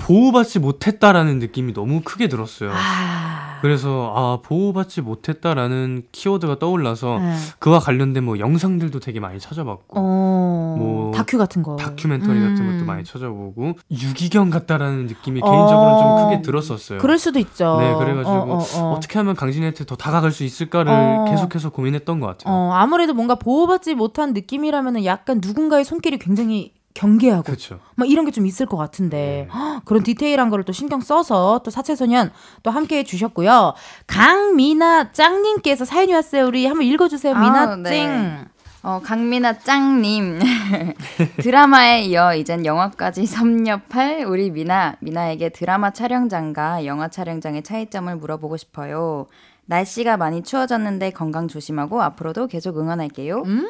보호받지 못했다라는 느낌이 너무 크게 들었어요. 아, 그래서 아 보호받지 못했다라는 키워드가 떠올라서 네. 그와 관련된 뭐 영상들도 되게 많이 찾아봤고 어, 뭐 다큐 같은 거. 다큐멘터리 같은 음. 것도 많이 찾아보고 유기견 같다라는 느낌이 어. 개인적으로는 좀 크게 들었었어요. 그럴 수도 있죠. 네, 그래가지고 어, 어, 어. 어떻게 하면 강진이한테 더 다가갈 수 있을까를 어. 계속해서 고민했던 것 같아요. 어, 아무래도 뭔가 보호받지 못한 느낌이라면 약간 누군가의 손길이 굉장히 경계하고 그렇죠. 막 이런 게 좀 있을 것 같은데 헉, 그런 디테일한 거를 또 신경 써서 또 사채소년 또 함께 해주셨고요. 강미나 짱님께서 사연이 왔어요. 우리 한번 읽어주세요. 미나 아, 찡. 네. 어, 강민아 짱님. [laughs] 드라마에 이어 이젠 영화까지 섭렵할 우리 미나. 미나에게 드라마 촬영장과 영화 촬영장의 차이점을 물어보고 싶어요. 날씨가 많이 추워졌는데 건강 조심하고 앞으로도 계속 응원할게요. 음,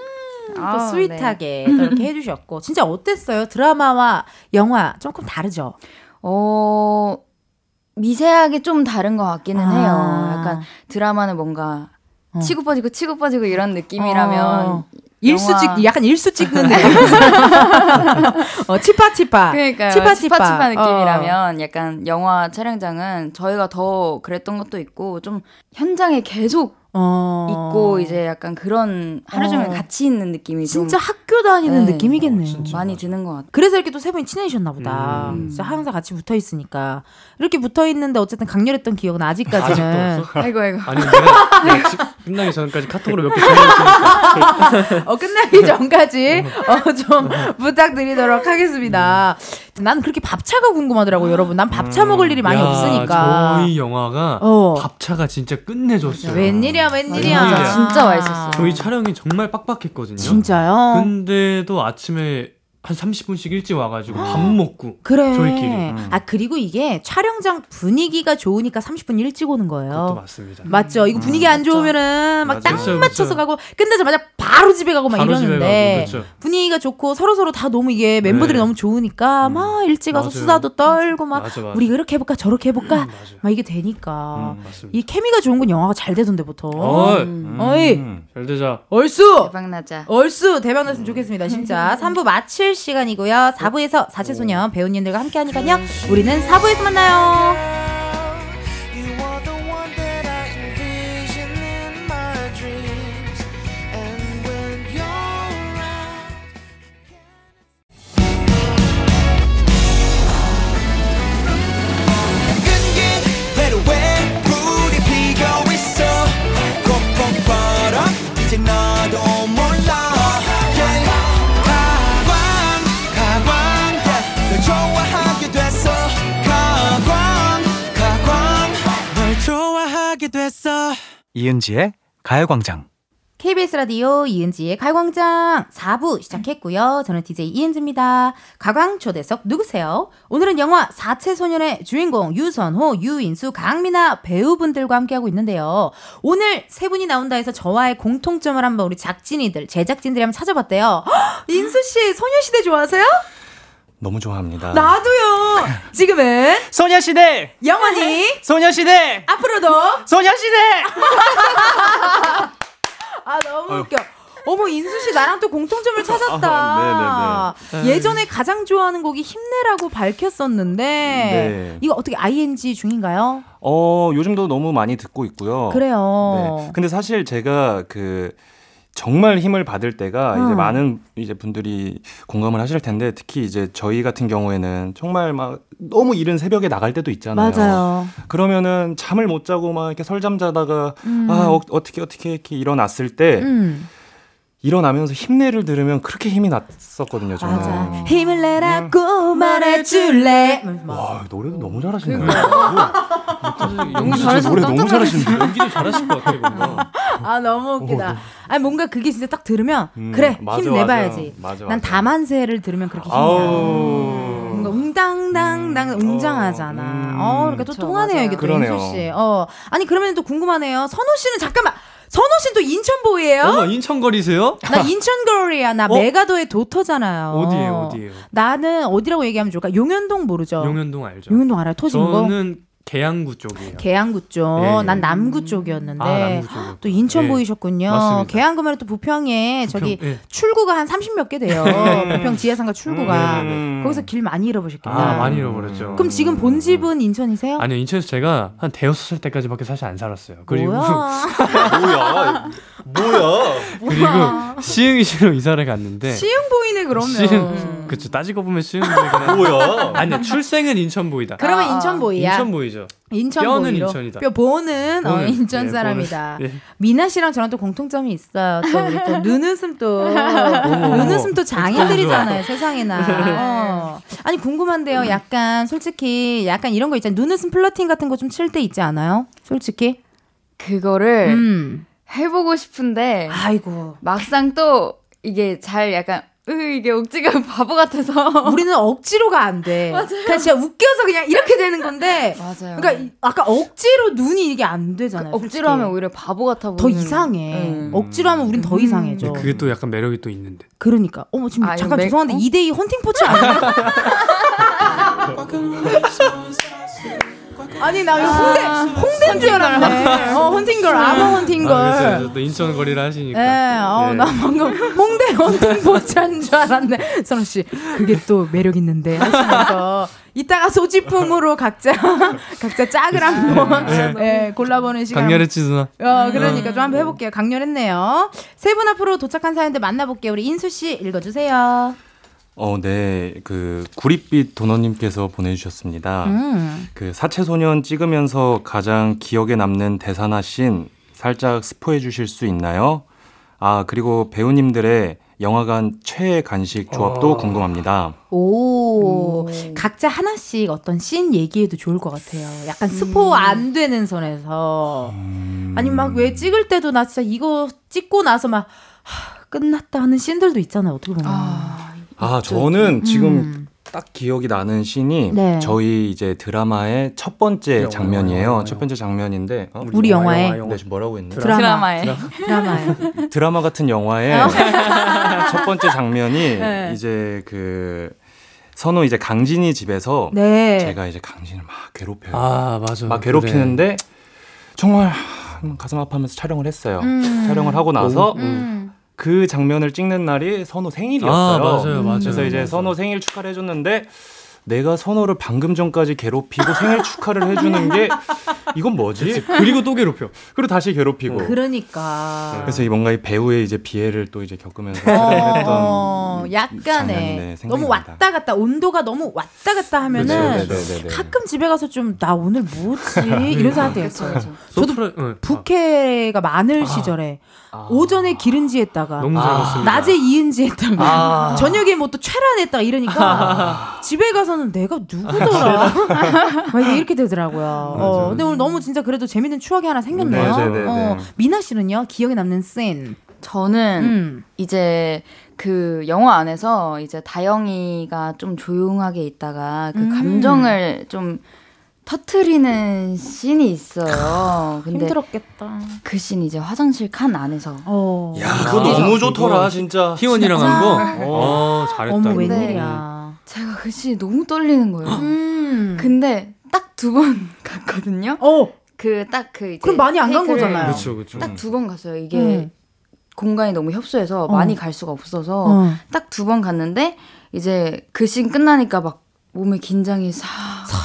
또 아, 스윗하게 또 이렇게 해주셨고 진짜 어땠어요? 드라마와 영화 조금 다르죠? 어, 미세하게 좀 다른 것 같기는 아. 해요. 약간 드라마는 뭔가 어. 치고 빠지고 치고 빠지고 이런 느낌이라면 어. 일수 찍 약간 일수 찍는 느낌. [laughs] 어, 치파 치파. 그러니까요. 치파 치파. 치파치파 어. 느낌이라면 약간 영화 촬영장은 저희가 더 그랬던 것도 있고 좀 현장에 계속 어. 있고 이제 약간 그런 하루 종일 어. 같이 있는 느낌이 진짜 좀 학교 다니는 네. 느낌이겠네요. 많이 드는 것 같아요. 그래서 이렇게 또 세 분이 친해지셨나 보다. 음. 진짜 항상 같이 붙어 있으니까. 이렇게 붙어 있는데 어쨌든 강렬했던 기억은 아직까지는. [laughs] 아이고 아이고. 아니 내가, 끝나기 전까지 카톡으로 몇 개 전화했으니까 어, 끝나기 전까지 어, 좀 부탁드리도록 하겠습니다. 난 그렇게 밥차가 궁금하더라고, 여러분. 난 밥차 먹을 일이 많이 야, 없으니까. 저희 영화가 어. 밥차가 진짜 끝내줬어요. 웬일이야, 웬일이야. 웬일이야. 진짜 맛있었어요. 저희 촬영이 정말 빡빡했거든요. 진짜요? 근데도 아침에 한 30분씩 일찍 와가지고 밥 먹고 그래. 저희끼리 음. 아, 그리고 이게 촬영장 분위기가 좋으니까 30분 일찍 오는 거예요. 그것도 맞습니다. 맞죠. 이거 분위기 안 좋으면은 막 딱 맞춰서 그쵸. 가고 끝나자마자 바로 집에 가고 막 바로 이러는데 가고, 그쵸. 분위기가 좋고 서로 서로 다 너무 이게 멤버들이 네. 너무 좋으니까 막 일찍 가서 맞아요. 수다도 떨고 막 맞아, 맞아. 우리 이렇게 해볼까 저렇게 해볼까 맞아요. 막 이게 되니까 음, 맞습니다. 이 케미가 좋은 건 영화가 잘 되던데 보통. 어이, 음. 어이 잘 되자. 얼쑤 대박 나자. 얼쑤 대박 났으면 좋겠습니다. 진짜 3부 마칠 시간이고요. 4부에서 사채소년 배우님들과 함께 하니까요. 우리는 4부에서 만나요. 됐어 이은지의 가요광장. KBS 라디오 이은지의 가광장 4부 시작했고요. 저는 DJ 이은지입니다. 가광 초대석 누구세요? 오늘은 영화 사채소년의 주인공 유선호, 유인수, 강민아 배우분들과 함께하고 있는데요. 오늘 세 분이 나온다 해서 저와의 공통점을 한번 우리 작진이들, 제작진들이 한번 찾아봤대요. 헉, [gasps] 인수 씨 소녀시대 좋아하세요? 너무 좋아합니다. 나도요. 지금은 소녀시대! 영원히 소녀시대! 앞으로도 소녀시대! [laughs] 아 너무 웃겨. 어머 인수 씨 나랑 또 공통점을 찾았다. 아, 네네네. 예전에 가장 좋아하는 곡이 힘내라고 밝혔었는데 네. 이거 어떻게 ING 중인가요? 어, 요즘도 너무 많이 듣고 있고요. 그래요. 네. 근데 사실 제가 그 정말 힘을 받을 때가 음. 이제 많은 이제 분들이 공감을 하실 텐데 특히 이제 저희 같은 경우에는 정말 막 너무 이른 새벽에 나갈 때도 있잖아요. 맞아요. 그러면은 잠을 못 자고 막 이렇게 설잠 자다가 음. 아 어, 어떻게 어떻게 이렇게 일어났을 때 음, 일어나면서 힘내를 들으면 그렇게 힘이 났었거든요. 저는. 맞아. 힘을 내라고 말해줄래. 와 노래도 너무 잘하시네요. 너무 진짜 노래 너무 잘하시는데. 연기도 잘하실 것 같아요. 뭔가. [laughs] 아 너무 웃기다. 아니 뭔가 그게 진짜 딱 들으면 음, 그래 맞아, 힘 내봐야지. 맞아. 맞아, 난 맞아. 다만세를 들으면 그렇게 힘이 나. 아우. 뭔가 웅당당당 웅장하잖아. 어, 그러니까 또 그쵸, 통하네요 이게 또 그러네요. 인수 씨. 어, 아니 그러면 또 궁금하네요. 선호 씨는 잠깐만. 선호 씨는 또 인천보이에요? 어머 인천거리세요? 나 인천걸이야. 나 어? 메가도의 도터잖아요. 어디예요, 어디예요? 나는 어디라고 얘기하면 좋을까? 용현동 모르죠? 용현동 알죠? 용현동 알아요? 터진 거? 저는 계양구 쪽이에요. 계양구 쪽. 예, 예. 난 남구 쪽이었는데. 아, 남구. 또 인천 예. 보이셨군요. 맞습니다. 계양구면 또 부평에 저기 예. 출구가 한 30몇 개 돼요. [laughs] 부평 지하상가 출구가. 음. 거기서 길 많이 잃어보셨겠다. 아 많이 잃어버렸죠. 그럼 지금 본집은 인천이세요? 아니요 인천에서 제가 한 대여섯 살 때까지밖에 사실 안 살았어요. 그리고 뭐야? 뭐야? 뭐야? [laughs] 그리고 시흥시로 이사를 갔는데 시흥 보이네 그러면. 시흥 그쵸 따지고 보면 시흥 보이긴 뭐야? 아니야 출생은 인천 보이다. 그러면 아, 인천 보이야. 인천 보이 죠. 인천 뼈는 보이로. 인천이다. 뼈 보는, 어. 인천 예, 사람이다. 보는. 예. 미나 씨랑 저랑 또 공통점이 있어요. 또 우리 또 [laughs] 눈웃음 또 눈웃음 또 장인들이잖아요. 세상에나. 어. 아니 궁금한데요. 약간 솔직히 약간 이런 거 있잖아요. 눈웃음 플러팅 같은 거 좀 칠 때 있지 않아요? 솔직히. 그거를 음. 해보고 싶은데 아이고. 막상 또 이게 잘 약간 으 이게 억지가 [laughs] 바보 같아서 우리는 억지로가 안 돼. [laughs] 맞아요. 그냥 진짜 웃겨서 그냥 이렇게 되는 건데. [laughs] 맞아요. 그러니까 이- 아까 억지로 눈이 이게 안 되잖아요. 억지로 솔직히. 하면 오히려 바보 같아 더 보이는. 이상해. 음. 억지로 하면 우린 더 이상해져. 그게 또 약간 매력이 또 있는데. 그러니까 어머 지금 아, 잠깐 맥- 죄송한데 어? 2대2 헌팅 포츠 아니에요? 아니 나 이거 홍대 홍대인 줄 알았네. 어 헌팅걸 아머 아, 헌팅걸. 그래서 또 인천 거리를 하시니까. 예, 어, 예. 나 방금 홍대 헌팅 포츠한 줄 알았네. 선우 씨, 그게 또 매력 있는데 하시면서 이따가 소지품으로 각자 각자 짝을 한번 예, 골라보는 시간. 강렬했지 누나. 어, 그러니까 좀 한번 해볼게요. 강렬했네요. 세 분 앞으로 도착한 사연들 만나볼게요. 우리 인수 씨 읽어주세요. 어, 네. 그 구릿빛 도너님께서 보내주셨습니다. 음. 그 사채소년 찍으면서 가장 기억에 남는 대사나 씬 살짝 스포해 주실 수 있나요? 아, 그리고 배우님들의 영화관 최애 간식 조합도 어. 궁금합니다. 오, 각자 하나씩 어떤 씬 얘기해도 좋을 것 같아요. 약간 스포 안 되는 선에서. 아니, 막 왜 찍을 때도 나 진짜 이거 찍고 나서 막, 하, 끝났다 하는 씬들도 있잖아요, 어떻게 보면. 아, 저는 지금 음. 딱 기억이 나는 씬이 네. 저희 이제 드라마의 첫 번째 영화, 장면이에요. 영화, 영화. 첫 번째 장면인데 어? 우리 영화에? 네, 뭐라고 했나? 드라마. 드라마에. [laughs] 드라마에. 드라마 같은 영화의 [laughs] 첫 번째 장면이 [laughs] 네. 이제 그 선우 이제 강진이 집에서 네. 제가 이제 강진을 막 괴롭혀요. 아 맞아. 막 괴롭히는데 정말 가슴 아파하면서 촬영을 했어요. 음. 촬영을 하고 나서 음. 그 장면을 찍는 날이 선우 생일이었어요. 아 맞아요 맞아요. 그래서 이제 맞아요. 선우 생일 축하를 해줬는데 내가 선우를 방금 전까지 괴롭히고 생일 축하를 해주는 게 [laughs] 이건 뭐지? 그리고 또 괴롭혀. 그리고 다시 괴롭히고. 그러니까. 그래서 이 뭔가 이 배우의 이제 비애를 또 이제 겪으면서 어, 촬영했던 어, 약간의 네, 너무. 왔다 갔다 온도가 너무 왔다 갔다 하면은 네네네네. 가끔 집에 가서 좀 나 오늘 뭐지 이런 생각 들었어요. 저도 소프라- 응. 부캐가 많을 시절에 오전에 기른지 했다가 너무 잘 봤습니다. 낮에 이은지 했다가 아. [laughs] 저녁에 뭐 또 최란했다가 이러니까 집에 가서는 내가 누구더라 [laughs] 막 이렇게 되더라고요. 어, 근데 오늘 너무 진짜 그래도 재밌는 추억이 하나 생겼네요. 네, 네, 네, 어, 네. 미나 씨는요 기억에 남는 씬. 저는 음. 이제 그 영화 안에서 이제 다영이가 좀 조용하게 있다가 그 음. 감정을 좀 터트리는 씬이 있어요. 근데 힘들었겠다. 그 씬 이제 화장실 칸 안에서. 어. 야, 그거 너무 좋더라, 진짜. 희원이랑? 한 거. 어 잘했다. 어머. 웬일이야. 제가 그 씬이 너무 떨리는 거예요. 음. 근데 딱 두 번 [laughs] 갔거든요. 어. 그 딱 그 이제 그럼 많이 안 간 거잖아요. 그렇죠 그렇죠. 딱 두 번 갔어요. 이게 음. 공간이 너무 협소해서 어. 많이 갈 수가 없어서 어. 딱두 번 갔는데 이제 그 씬 끝나니까 막 몸에 긴장이 싹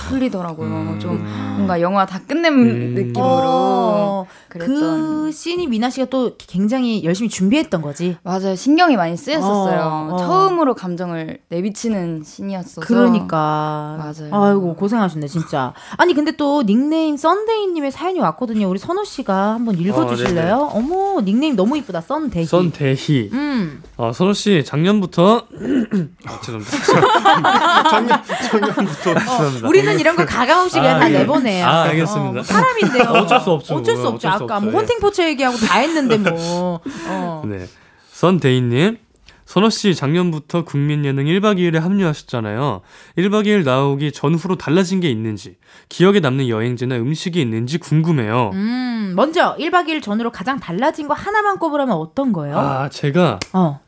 풀리더라고요. 음. 좀 뭔가 영화 다 끝낸 음. 느낌으로 어. 그 씬이 미나 씨가 또 굉장히 열심히 준비했던 거지. 맞아요. 신경이 많이 쓰였었어요. 어, 어. 처음으로 감정을 내비치는 씬이었어서. 그러니까. 맞아요. 아이고 고생하셨네 진짜. 아니 근데 또 닉네임 썬데이님의 사연이 왔거든요. 우리 선호 씨가 한번 읽어주실래요? 어머 닉네임 너무 이쁘다. 썬데이. 선대희. 음. 어, 선호 씨 작년부터 [laughs] 아, 죄송합니다. [laughs] 작년, 작년부터. 죄송합니다. 우리는 이런 거 가감없이 그냥 아, 다 예. 내보내요. 아, 알겠습니다. 어, 뭐 사람인데요. [laughs] 어쩔 수 없죠. 어쩔 수 뭐, 없죠. 어쩔 수 아까 뭐 없죠. 예. 포차 얘기하고 다 했는데 뭐. 어. 네. 선대희님 선호 씨 작년부터 국민 예능 1박 2일에 합류하셨잖아요. 1박 2일 나오기 전후로 달라진 게 있는지, 기억에 남는 여행지나 음식이 있는지 궁금해요. 음, 먼저 1박 2일 전으로 가장 달라진 거 하나만 꼽으라면 어떤 거예요? 아, 제가 어.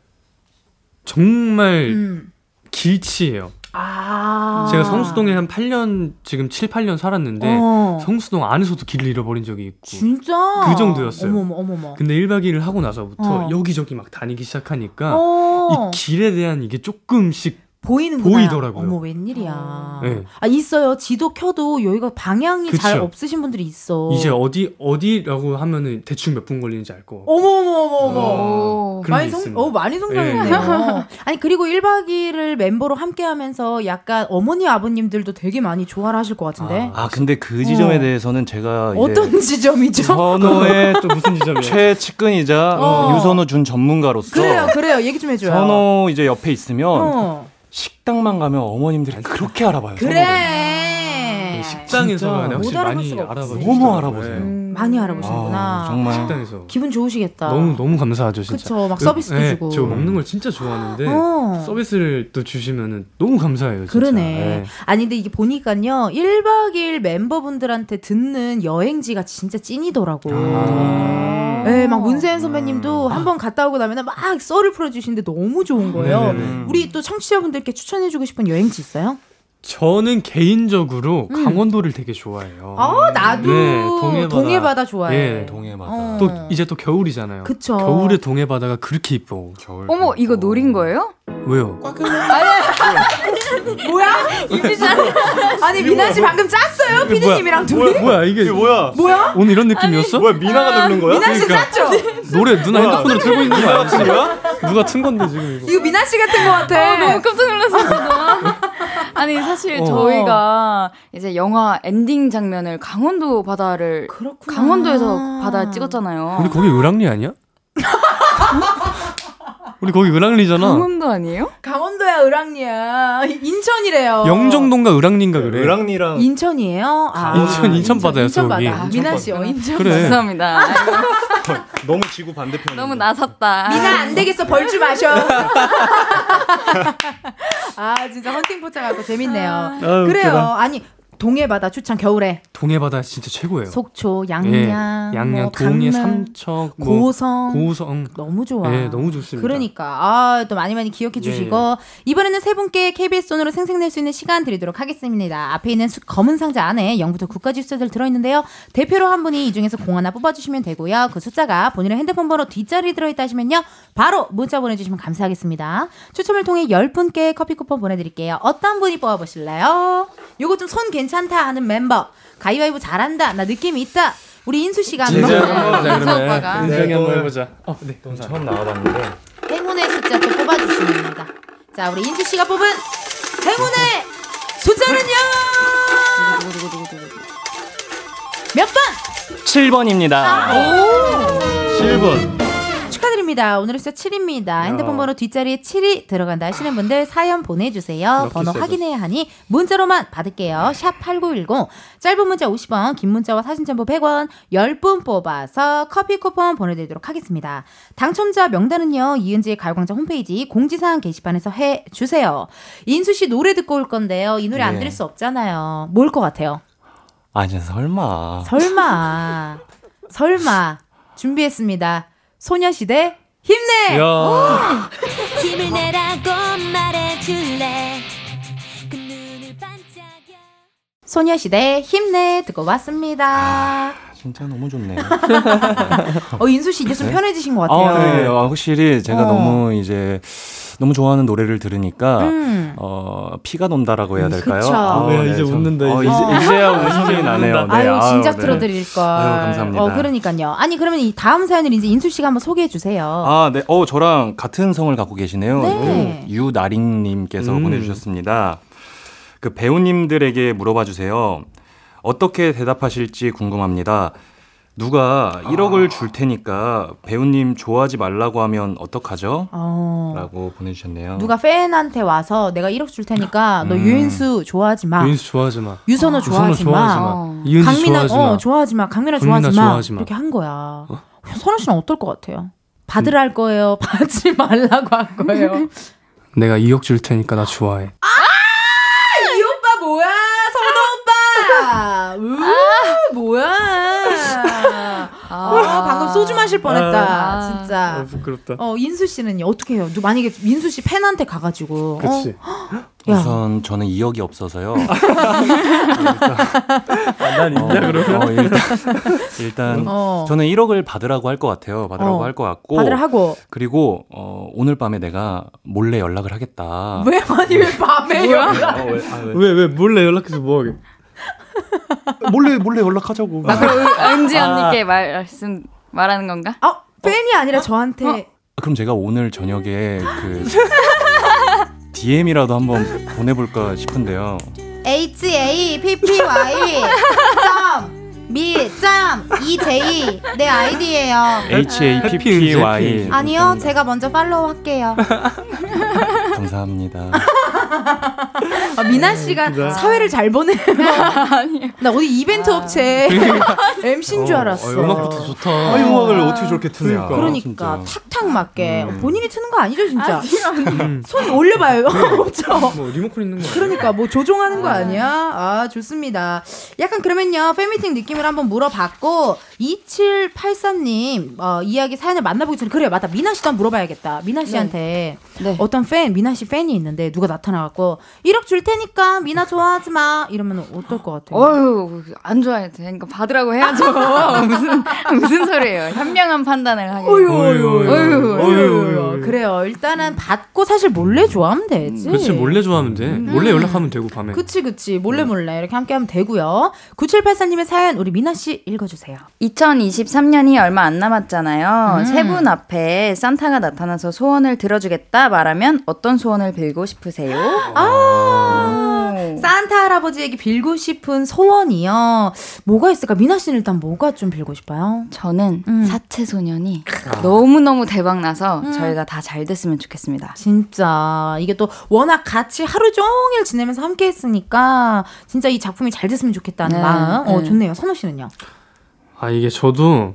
정말 음. 길치예요. 아. 제가 성수동에 한 8년, 지금 7, 8년 살았는데, 어. 성수동 안에서도 길을 잃어버린 적이 있고. 진짜? 그 정도였어요. 어머머, 어머머. 근데 1박 2일 하고 나서부터 어. 여기저기 막 다니기 시작하니까, 어. 이 길에 대한 이게 조금씩 보이는구나. 보이더라고요. 어머, 웬일이야. 네. 아, 있어요. 지도 켜도 여기가 방향이 잘 그쵸. 없으신 분들이 있어. 이제 어디 어디라고 하면은 대충 몇 분 걸리는지 알 거. 어머, 어머, 어머, 어머. 어, 그런 많이 게 성. 어, 많이 성장했네요. [laughs] 아니, 그리고 1박 2일을 멤버로 함께 하면서 약간 어머니, 아버님들도 되게 많이 좋아를 하실 것 같은데. 아 근데 그 지점에 어. 대해서는 제가 어떤 [laughs] 지점이죠? 선호의 [laughs] 또 무슨 지점이에요? 최측근이자 어. 유선호 준 전문가로서 그래요, 그래요. 얘기 좀 해줘요. 선호 이제 옆에 있으면 어. 식당만 가면 어머님들이 그렇게 알아봐요. 그래. 식당에서 확실히 못 알아볼 많이. 선호를. 너무 알아보세요. 음, 많이 알아보시는구나. 아, 정말. 식당에서. 기분 좋으시겠다. 너무 너무 감사하죠 진짜. 그쵸, 막 서비스도 네, 주고. 저 먹는 걸 진짜 좋아하는데 어. 서비스를 또 주시면은 너무 감사해요. 진짜. 그러네. 네. 아니, 근데 이게 보니까요, 1박 2일 멤버분들한테 듣는 여행지가 진짜 찐이더라고. 아. 네, 막 문세현 선배님도 한번 갔다 오고 나면 막 썰을 풀어주시는데 너무 좋은 거예요. 네네네. 우리 또 청취자분들께 추천해주고 싶은 여행지 있어요? 저는 개인적으로 음. 강원도를 되게 좋아해요. 아, 나도 네, 동해바다. 동해바다 좋아해. 예. 동해바다. 어. 또 이제 또 겨울이잖아요. 그쵸. 겨울에 동해바다가 그렇게 이뻐. 겨울. 어머, 이거 노린 거예요? 왜요? [laughs] 뭐야? 아니, 미나 씨 방금 짰어요? 이게 피디님이랑? 둘이? 뭐야, 뭐야 이게 뭐야? 뭐야? 오늘 이런 느낌이었어? 뭐야 미나가 누른 거야? 미나 씨 그러니까. 짰죠? 노래 누나 뭐야? 핸드폰으로 틀고 있는 거 거야? 누가 튼 건데 지금 이거? 이거 미나 씨 같은 것 같아. 어, 너무 깜짝 놀랐습니다. 아니 사실 어. 저희가 이제 영화 엔딩 장면을 강원도 바다를 그렇구나. 강원도에서 바다 찍었잖아요. 우리 거기 을왕리 아니야? [laughs] 우리 거기 을왕리잖아. 강원도 아니에요? 강원도야, 을왕리야. 인천이래요. 영종도인가 을왕리인가 그래. 을왕리랑 인천이에요? 아, 인천 인천 바다였어 인천 거기. 바다. 미나 씨, 어, 인천. 그래. [laughs] 죄송합니다. [laughs] 너무 지구 반대편. 너무 나섰다. 미나 안 되겠어, 벌주 마셔. [laughs] 아, 진짜 헌팅 포차 갖고 재밌네요. 아, 그래요. 웃겨라. 아니, 동해바다 추천 겨울에. 동해바다 진짜 최고예요. 속초, 양양, 예, 양양, 뭐 동해, 강릉, 삼척, 뭐 고성. 고성. 너무 좋아. 예, 너무 좋습니다. 그러니까 아, 또 많이 많이 기억해 예, 주시고 이번에는 세 분께 KBS 돈으로 생생낼 수 있는 시간 드리도록 하겠습니다. 앞에 있는 수- 검은 상자 안에 0부터 9까지 숫자들 들어 있는데요. 대표로 한 분이 이 중에서 공 하나 뽑아 주시면 되고요. 그 숫자가 본인의 핸드폰 번호 뒷자리 들어 있다 하시면요. 바로 문자 보내 주시면 감사하겠습니다. 추첨을 통해 10 분께 커피 쿠폰 보내 드릴게요. 어떤 분이 뽑아 보실래요? 요거 좀 손 괜 찮다 하는 멤버. 가위바위보 잘한다. 나 느낌이 있다. 우리 인수 씨가 한번. 오빠가. 인정이 네, 한번 또- 해보자. 어, 네. 감사합니다. 처음 나와봤는데 행운의 숫자 또 뽑아주시면 됩니다. 자, 우리 인수 씨가 뽑은 행운의 숫자는요! 몇 번? 7번입니다. 오! 7번. 축하드립니다. 오늘의 숫자 7입니다. 핸드폰 번호 뒷자리에 7이 들어간다 하시는 분들 사연 보내주세요. 번호 세븐. 확인해야 하니 문자로만 받을게요. 샵 8910. 짧은 문자 50원, 긴 문자와 사진 첨부 100원, 10분 뽑아서 커피 쿠폰 보내드리도록 하겠습니다. 당첨자 명단은요, 이은지의 가요광장 홈페이지 공지사항 게시판에서 해주세요. 인수 씨 노래 듣고 올 건데요. 이 노래 안 네. 들을 수 없잖아요. 뭘 것 같아요? 아니 설마. 설마, 설마. 준비했습니다. 소녀시대 힘내! 야. [gasps] 힘을 내라고 말해줄래 그 눈을 반짝여 소녀시대 힘내 듣고 왔습니다. 진짜 너무 좋네요. [laughs] 어 인수 씨 이제 좀 네? 편해지신 것 같아요. 아, 네. 아, 확실히 제가 어. 너무 이제 너무 좋아하는 노래를 들으니까 음. 어, 피가 논다라고 해야 음, 될까요? 그쵸. 아, 네, 이제 좀- 웃는다, 어, 이제. 이제 이제 야 [laughs] 웃음이 나네요. 네, 아유 진작 네. 들어드릴 걸. 아유, 감사합니다. 어 그러니까요. 아니 그러면 이 다음 사연을 이제 인수 씨가 한번 소개해 주세요. 아, 네. 어, 저랑 같은 성을 갖고 계시네요. 네. 유나링님께서 음. 보내주셨습니다. 그 배우님들에게 물어봐 주세요. 어떻게 대답하실지 궁금합니다. 누가 1억을 줄 테니까 배우님 좋아하지 말라고 하면 어떡하죠? 어. 라고 보내주셨네요. 누가 팬한테 와서 내가 1억 줄 테니까 너 음. 유인수 좋아하지 마. 유인수 좋아하지 마. 유선호 좋아하지 마. 좋아하지 마. 이은지 강민아 좋아하지 마. 어 좋아하지 마. 강민아 강민아 좋아하지 마. 좋아하지 마. 이렇게 한 거야. 선호 씨는 어떨 것 같아요? 받으라 할 거예요. [laughs] 받지 말라고 할 거예요. [laughs] 내가 2억 줄 테니까 나 좋아해. 이 오빠 뭐야? 선호 오빠. 으, 뭐야? 아, 마실 뻔했다. 아, 진짜. 부끄럽다. 어 인수 씨는요 어떻게 해요? 누 만약에 민수 씨 팬한테 가가지고 그치. 어? 야. 우선 저는 2억이 없어서요. [laughs] 난 있냐 그러면? 어, 일단, 일단 어. 저는 1억을 받으라고 할 것 같아요. 받으라고 어. 할것 같고. 받으라 하고. 그리고 어, 오늘 밤에 내가 몰래 연락을 하겠다. 왜 아니 왜 밤에? 연락? 어, 왜, 아, 왜? 몰래 연락해서 뭐 하게? 몰래 몰래 연락하자고. 아, 그럼 은지 아. 언니께 말씀 말하는 건가? 어 팬이 아니라 저한테 아, 그럼 제가 오늘 저녁에 그 DM이라도 한번 보내볼까 싶은데요. H A P P Y 점 미점 EJ 내 아이디예요. H A P P Y. 아니요, 제가 먼저 팔로우 할게요. 감사합니다. 아, 미나 씨가 네. 사회를 잘 보내요. [laughs] 나 어디 이벤트 업체 [laughs] MC인 줄 알았어. 어, 음악부터 좋다. 아, 음악을 어떻게 저렇게 트냐. 그러니까 탁탁 맞게 음. 본인이 트는 거 아니죠 진짜? 손 올려봐요. 없죠. [laughs] 뭐 리모컨 있는 거. 그러니까 뭐 조종하는 거 아니야? 아 좋습니다. 약간 그러면요 팬미팅 느낌을 한번 물어봤고 2783님 어, 이야기 사연을 만나보기 전에 그래요 맞다 미나 씨도 한번 물어봐야겠다. 미나 씨한테 어떤 팬 미나 씨 팬이 있는데 누가 나타나 갖고 1억 줄 테니까 미나 좋아하지 마 이러면 어떨 것 같아요? 어휴 안 좋아해도 되니까 받으라고 해야죠. [laughs] 무슨 무슨 소리예요? 현명한 판단을 하게. 어휴, 어휴, 어휴, 어휴. 그래요. 일단은 받고 사실 몰래 좋아하면 되지. 그치 몰래 좋아하면 돼. 몰래 연락하면 되고 밤에. 그치 그치 몰래 몰래 이렇게 함께 하면 되고요. 9784님의 사연 우리 미나 씨 읽어주세요. 2023년이 얼마 안 남았잖아요. 음. 세분 앞에 산타가 나타나서 소원을 들어주겠다 말하면 어떤 소원을 빌고 싶으세요? 아 산타 할아버지에게 빌고 싶은 소원이요. 뭐가 있을까? 미나 씨는 일단 뭐가 좀 빌고 싶어요? 저는 음. 사채 소년이 아. 너무 너무 대박 나서 음. 저희가 다 잘 됐으면 좋겠습니다. 진짜 이게 또 워낙 같이 하루 종일 지내면서 함께 했으니까 진짜 이 작품이 잘 됐으면 좋겠다는 네, 마음. 어 네. 좋네요. 선우 씨는요? 아 이게 저도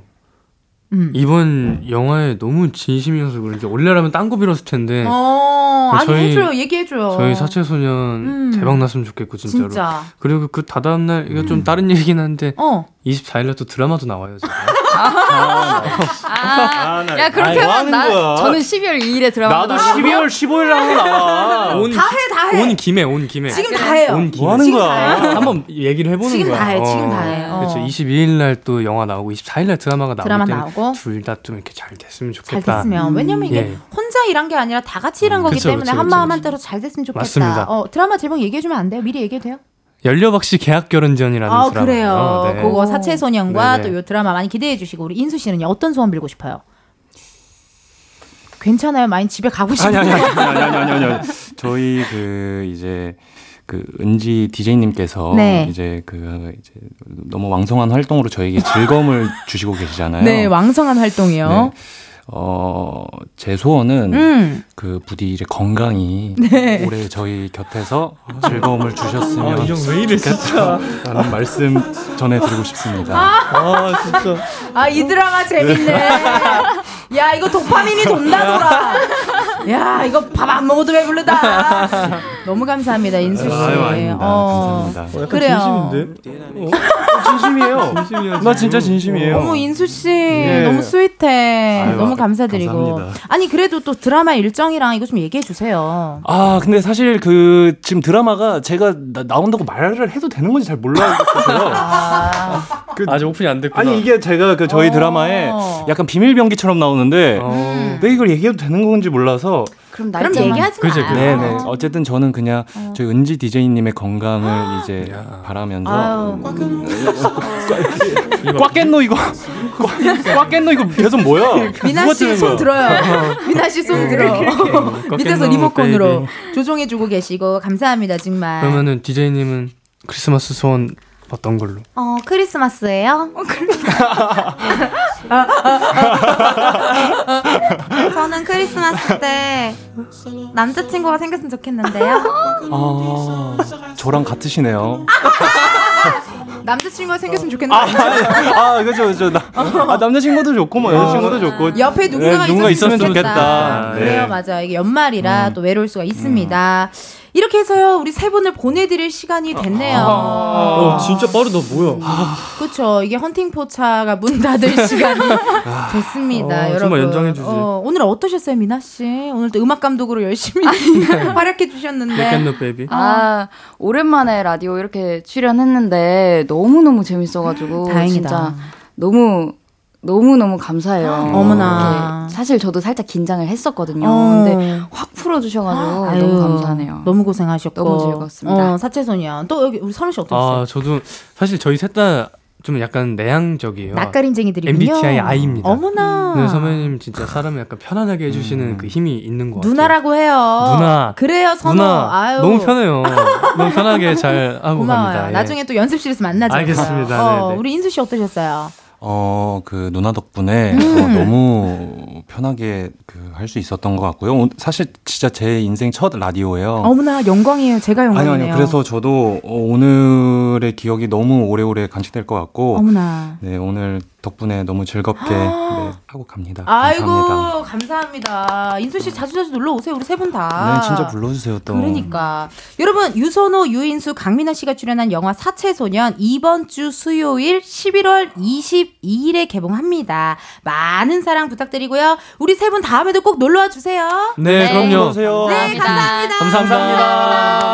음. 이번 영화에 너무 진심이어서 그런지 원래라면 딴 거 빌었을 텐데 어 아니 저희- 해줘요. 얘기해줘요. 저희 사채 소년 음. 대박 났으면 좋겠고 진짜로. 진짜. 그리고 그 다다음 날 이거 좀 다른 얘기긴 한데 어. 24일 날또 드라마도 나와요. 제가. 아, 나- 야 그렇게 아니, 뭐 하면 하는 나? 저는 12월 2일에 드라마 나도 12월 15일 날 나와. 온, 다 해, 다 해. 온 김에 온 김에. 지금 다 해요. 온 김에. 뭐 하는 거야? 한번 얘기를 해보는 지금 거야. 다 해, 지금 다 해. 어. 그렇죠. 22일 날 또 영화 나오고 24일 날 드라마가 드라마 나오고. 둘다 좀 이렇게 잘 됐으면 잘 좋겠다. 됐으면 왜냐면 이게 예. 혼자 일한 게 아니라 다 같이 일한 거기 그쵸, 때문에 한 마음. 한대로 잘 됐으면 좋겠다. 맞습니다. 어 드라마 제목 얘기해 주면 안 돼요? 미리 얘기해도 돼요? 연려박씨 계약 결혼전이라는 아 드라마. 그래요. 그거 사채 소년과. 또 요 드라마 많이 기대해 주시고 우리 인수 씨는요 어떤 소원 빌고 싶어요? 괜찮아요. 많이 집에 가고 싶어요. 아니 아니 아니 아니 아니 아니, 아니. 저희 그 이제 그 은지 디제이님께서 네. 이제 그 이제 너무 왕성한 활동으로 저에게 즐거움을 [laughs] 주시고 계시잖아요. 네, 왕성한 활동이요. 네. 어, 제 소원은 음. 그 부디 이제 건강히 네. 올해 저희 곁에서 즐거움을 [laughs] 주셨으면 아, 이형 왜 이래, 진짜. 라는 말씀 전해드리고 싶습니다. 아 진짜. 아 이 드라마 재밌네. 야 이거 도파민이 돈다 돌아. [laughs] 야 이거 밥 안 먹어도 배부르다. [laughs] 너무 감사합니다 인수 씨. 아유, 아닙니다. 어, 감사합니다. 약간 그래요. 진심인데? 진심이에요. [laughs] 진심이야. 나 진짜 진심이에요. 어머 인수 씨 예. 너무 스윗해. 아유, 너무 아, 감사드리고. 감사합니다. 아니 그래도 또 드라마 일정이랑 이거 좀 얘기해 주세요. 아, 근데 사실 그 지금 드라마가 제가 나, 온다고 말을 해도 되는 건지 잘 몰라겠어요. [laughs] 그, 아직 오픈이 안 됐구나. 아니 이게 제가 그 저희 어. 드라마에 약간 비밀 병기처럼 나오는데 어. 왜 이걸 얘기해도 되는 건지 몰라서 그럼 그럼 얘기하지 마. 그치, 그치. 네네 어쨌든 저는 그냥 저희 은지 디제이님의 건강을 이제 바라면서 아유. 꽉 깼노 이거 꽉 깼노 이거 계속 뭐야 미나 씨 손? 들어요. [laughs] 미나 씨 손 들어. 밑에서 꺾였노, 리모컨으로 베이비. 조종해 주고 계시고 감사합니다 정말. 그러면은 DJ님은 크리스마스 소원 어떤 걸로? 어 크리스마스예요? [laughs] 저는 크리스마스 때 남자친구가 생겼으면 좋겠는데요. 아 저랑 같으시네요 [laughs] 남자친구가 생겼으면 좋겠는데. 아, 그죠, 그죠. 나, 아, 남자친구도 좋고, 뭐, 여자친구도 좋고. 어. 옆에 누군가가 네, 누군가 있었으면, 있었으면 좋겠다. 네. 그래요, 맞아. 이게 연말이라 또 외로울 수가 있습니다. 이렇게 해서요, 우리 세 분을 보내드릴 시간이 됐네요. 어, 진짜 빠르다, 뭐야. 그쵸. 이게 헌팅 포차가 문 닫을 [laughs] 시간이 됐습니다, 어, 여러분. 정말 연장해 주지. 어, 오늘 어떠셨어요, 미나 씨? 오늘 또 음악 감독으로 열심히 [laughs] 활약해 주셨는데. 베이비. 아, 오랜만에 라디오 이렇게 출연했는데 너무 너무 재밌어가지고 다행이다. 진짜 너무 너무너무 감사해요. 어머나. 이렇게 사실 저도 살짝 긴장을 했었거든요. 어. 근데 확 풀어주셔가지고 아유, 너무 감사하네요. 너무 고생하셨고. 너무 즐거웠습니다. 어, 사채소년. 또 여기 우리 선우 씨 어떠셨어요? 아, 저도 사실 저희 셋 다 좀 약간 내향적이에요. 낯가림쟁이들이군요. MBTI I입니다. 어머나. 네, 선배님 진짜 사람을 약간 편안하게 해주시는 그 힘이 있는 것 같아요. 누나라고 해요. 누나. 그래요, 선우. 누나, 아유. 너무 편해요. 너무 편하게 잘 하고 고마워요. 갑니다. 예. 나중에 또 연습실에서 만나자. 알겠습니다. 어, 네 네. 우리 인수 씨 어떠셨어요? 어, 그 누나 덕분에 음. 어, 너무 편하게 그 할 수 있었던 것 같고요. 오- 사실 진짜 제 인생 첫 라디오예요. 어머나 영광이에요. 제가 영광이네요. 아니요. 그래서 저도 어, 오늘의 기억이 너무 오래오래 간직될 것 같고, 어머나. 네 오늘 덕분에 너무 즐겁게 네, 하고 갑니다. 아이고 감사합니다. 감사합니다. 인수 씨 자주 자주 놀러 오세요. 우리 세 분 다. 네, 진짜 불러주세요 또. 그러니까 여러분 유선호, 유인수, 강민아 씨가 출연한 영화 사채소년 이번 주 수요일 11월 22일에 개봉합니다. 많은 사랑 부탁드리고요. 우리 세 분 다음에도 꼭 놀러 와 주세요. 네, 그럼요. 네, 감사합니다. 감사합니다.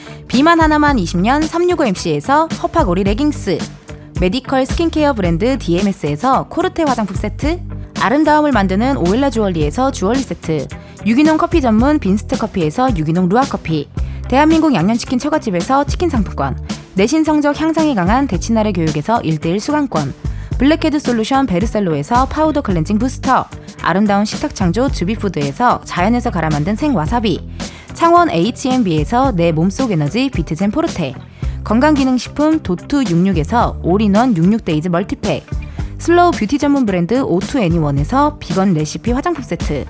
비만 하나만 20년 365MC에서 허파고리 레깅스. 메디컬 스킨케어 브랜드 DMS에서 코르테 화장품 세트. 아름다움을 만드는 오엘라 주얼리에서 주얼리 세트. 유기농 커피 전문 빈스트 커피에서 유기농 루아 커피. 대한민국 양념치킨 처갓집에서 치킨 상품권. 내신 성적 향상에 강한 대치나래 교육에서 1대1 수강권 블랙헤드 솔루션 베르셀로에서 파우더 클렌징 부스터 아름다운 식탁 창조 주비푸드에서 자연에서 갈아 만든 생와사비 창원 H&B에서 내 몸속 에너지 비트젠 포르테 건강기능식품 도투 66에서 올인원 66데이즈 멀티팩 슬로우 뷰티 전문 브랜드 오투 애니원에서 비건 레시피 화장품 세트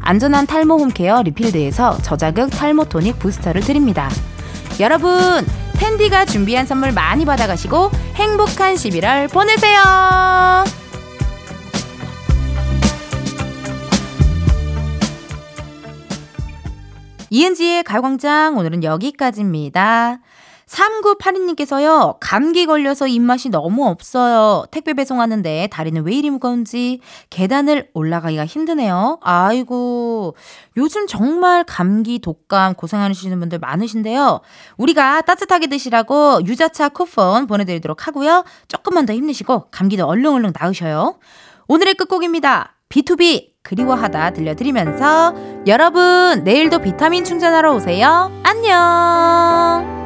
안전한 탈모 홈케어 리필드에서 저자극 탈모 토닉 부스터를 드립니다. 여러분 텐디가 준비한 선물 많이 받아가시고 행복한 11월 보내세요 이은지의 가요광장 오늘은 여기까지입니다. 3982님께서요, 감기 걸려서 입맛이 너무 없어요. 택배 배송하는데 다리는 왜 이리 무거운지 계단을 올라가기가 힘드네요. 아이고, 요즘 정말 감기, 독감 고생하시는 분들 많으신데요. 우리가 따뜻하게 드시라고 유자차 쿠폰 보내드리도록 하고요. 조금만 더 힘내시고 감기도 얼른 나으셔요. 오늘의 끝곡입니다. B2B 그리워하다 들려드리면서 여러분 내일도 비타민 충전하러 오세요. 안녕.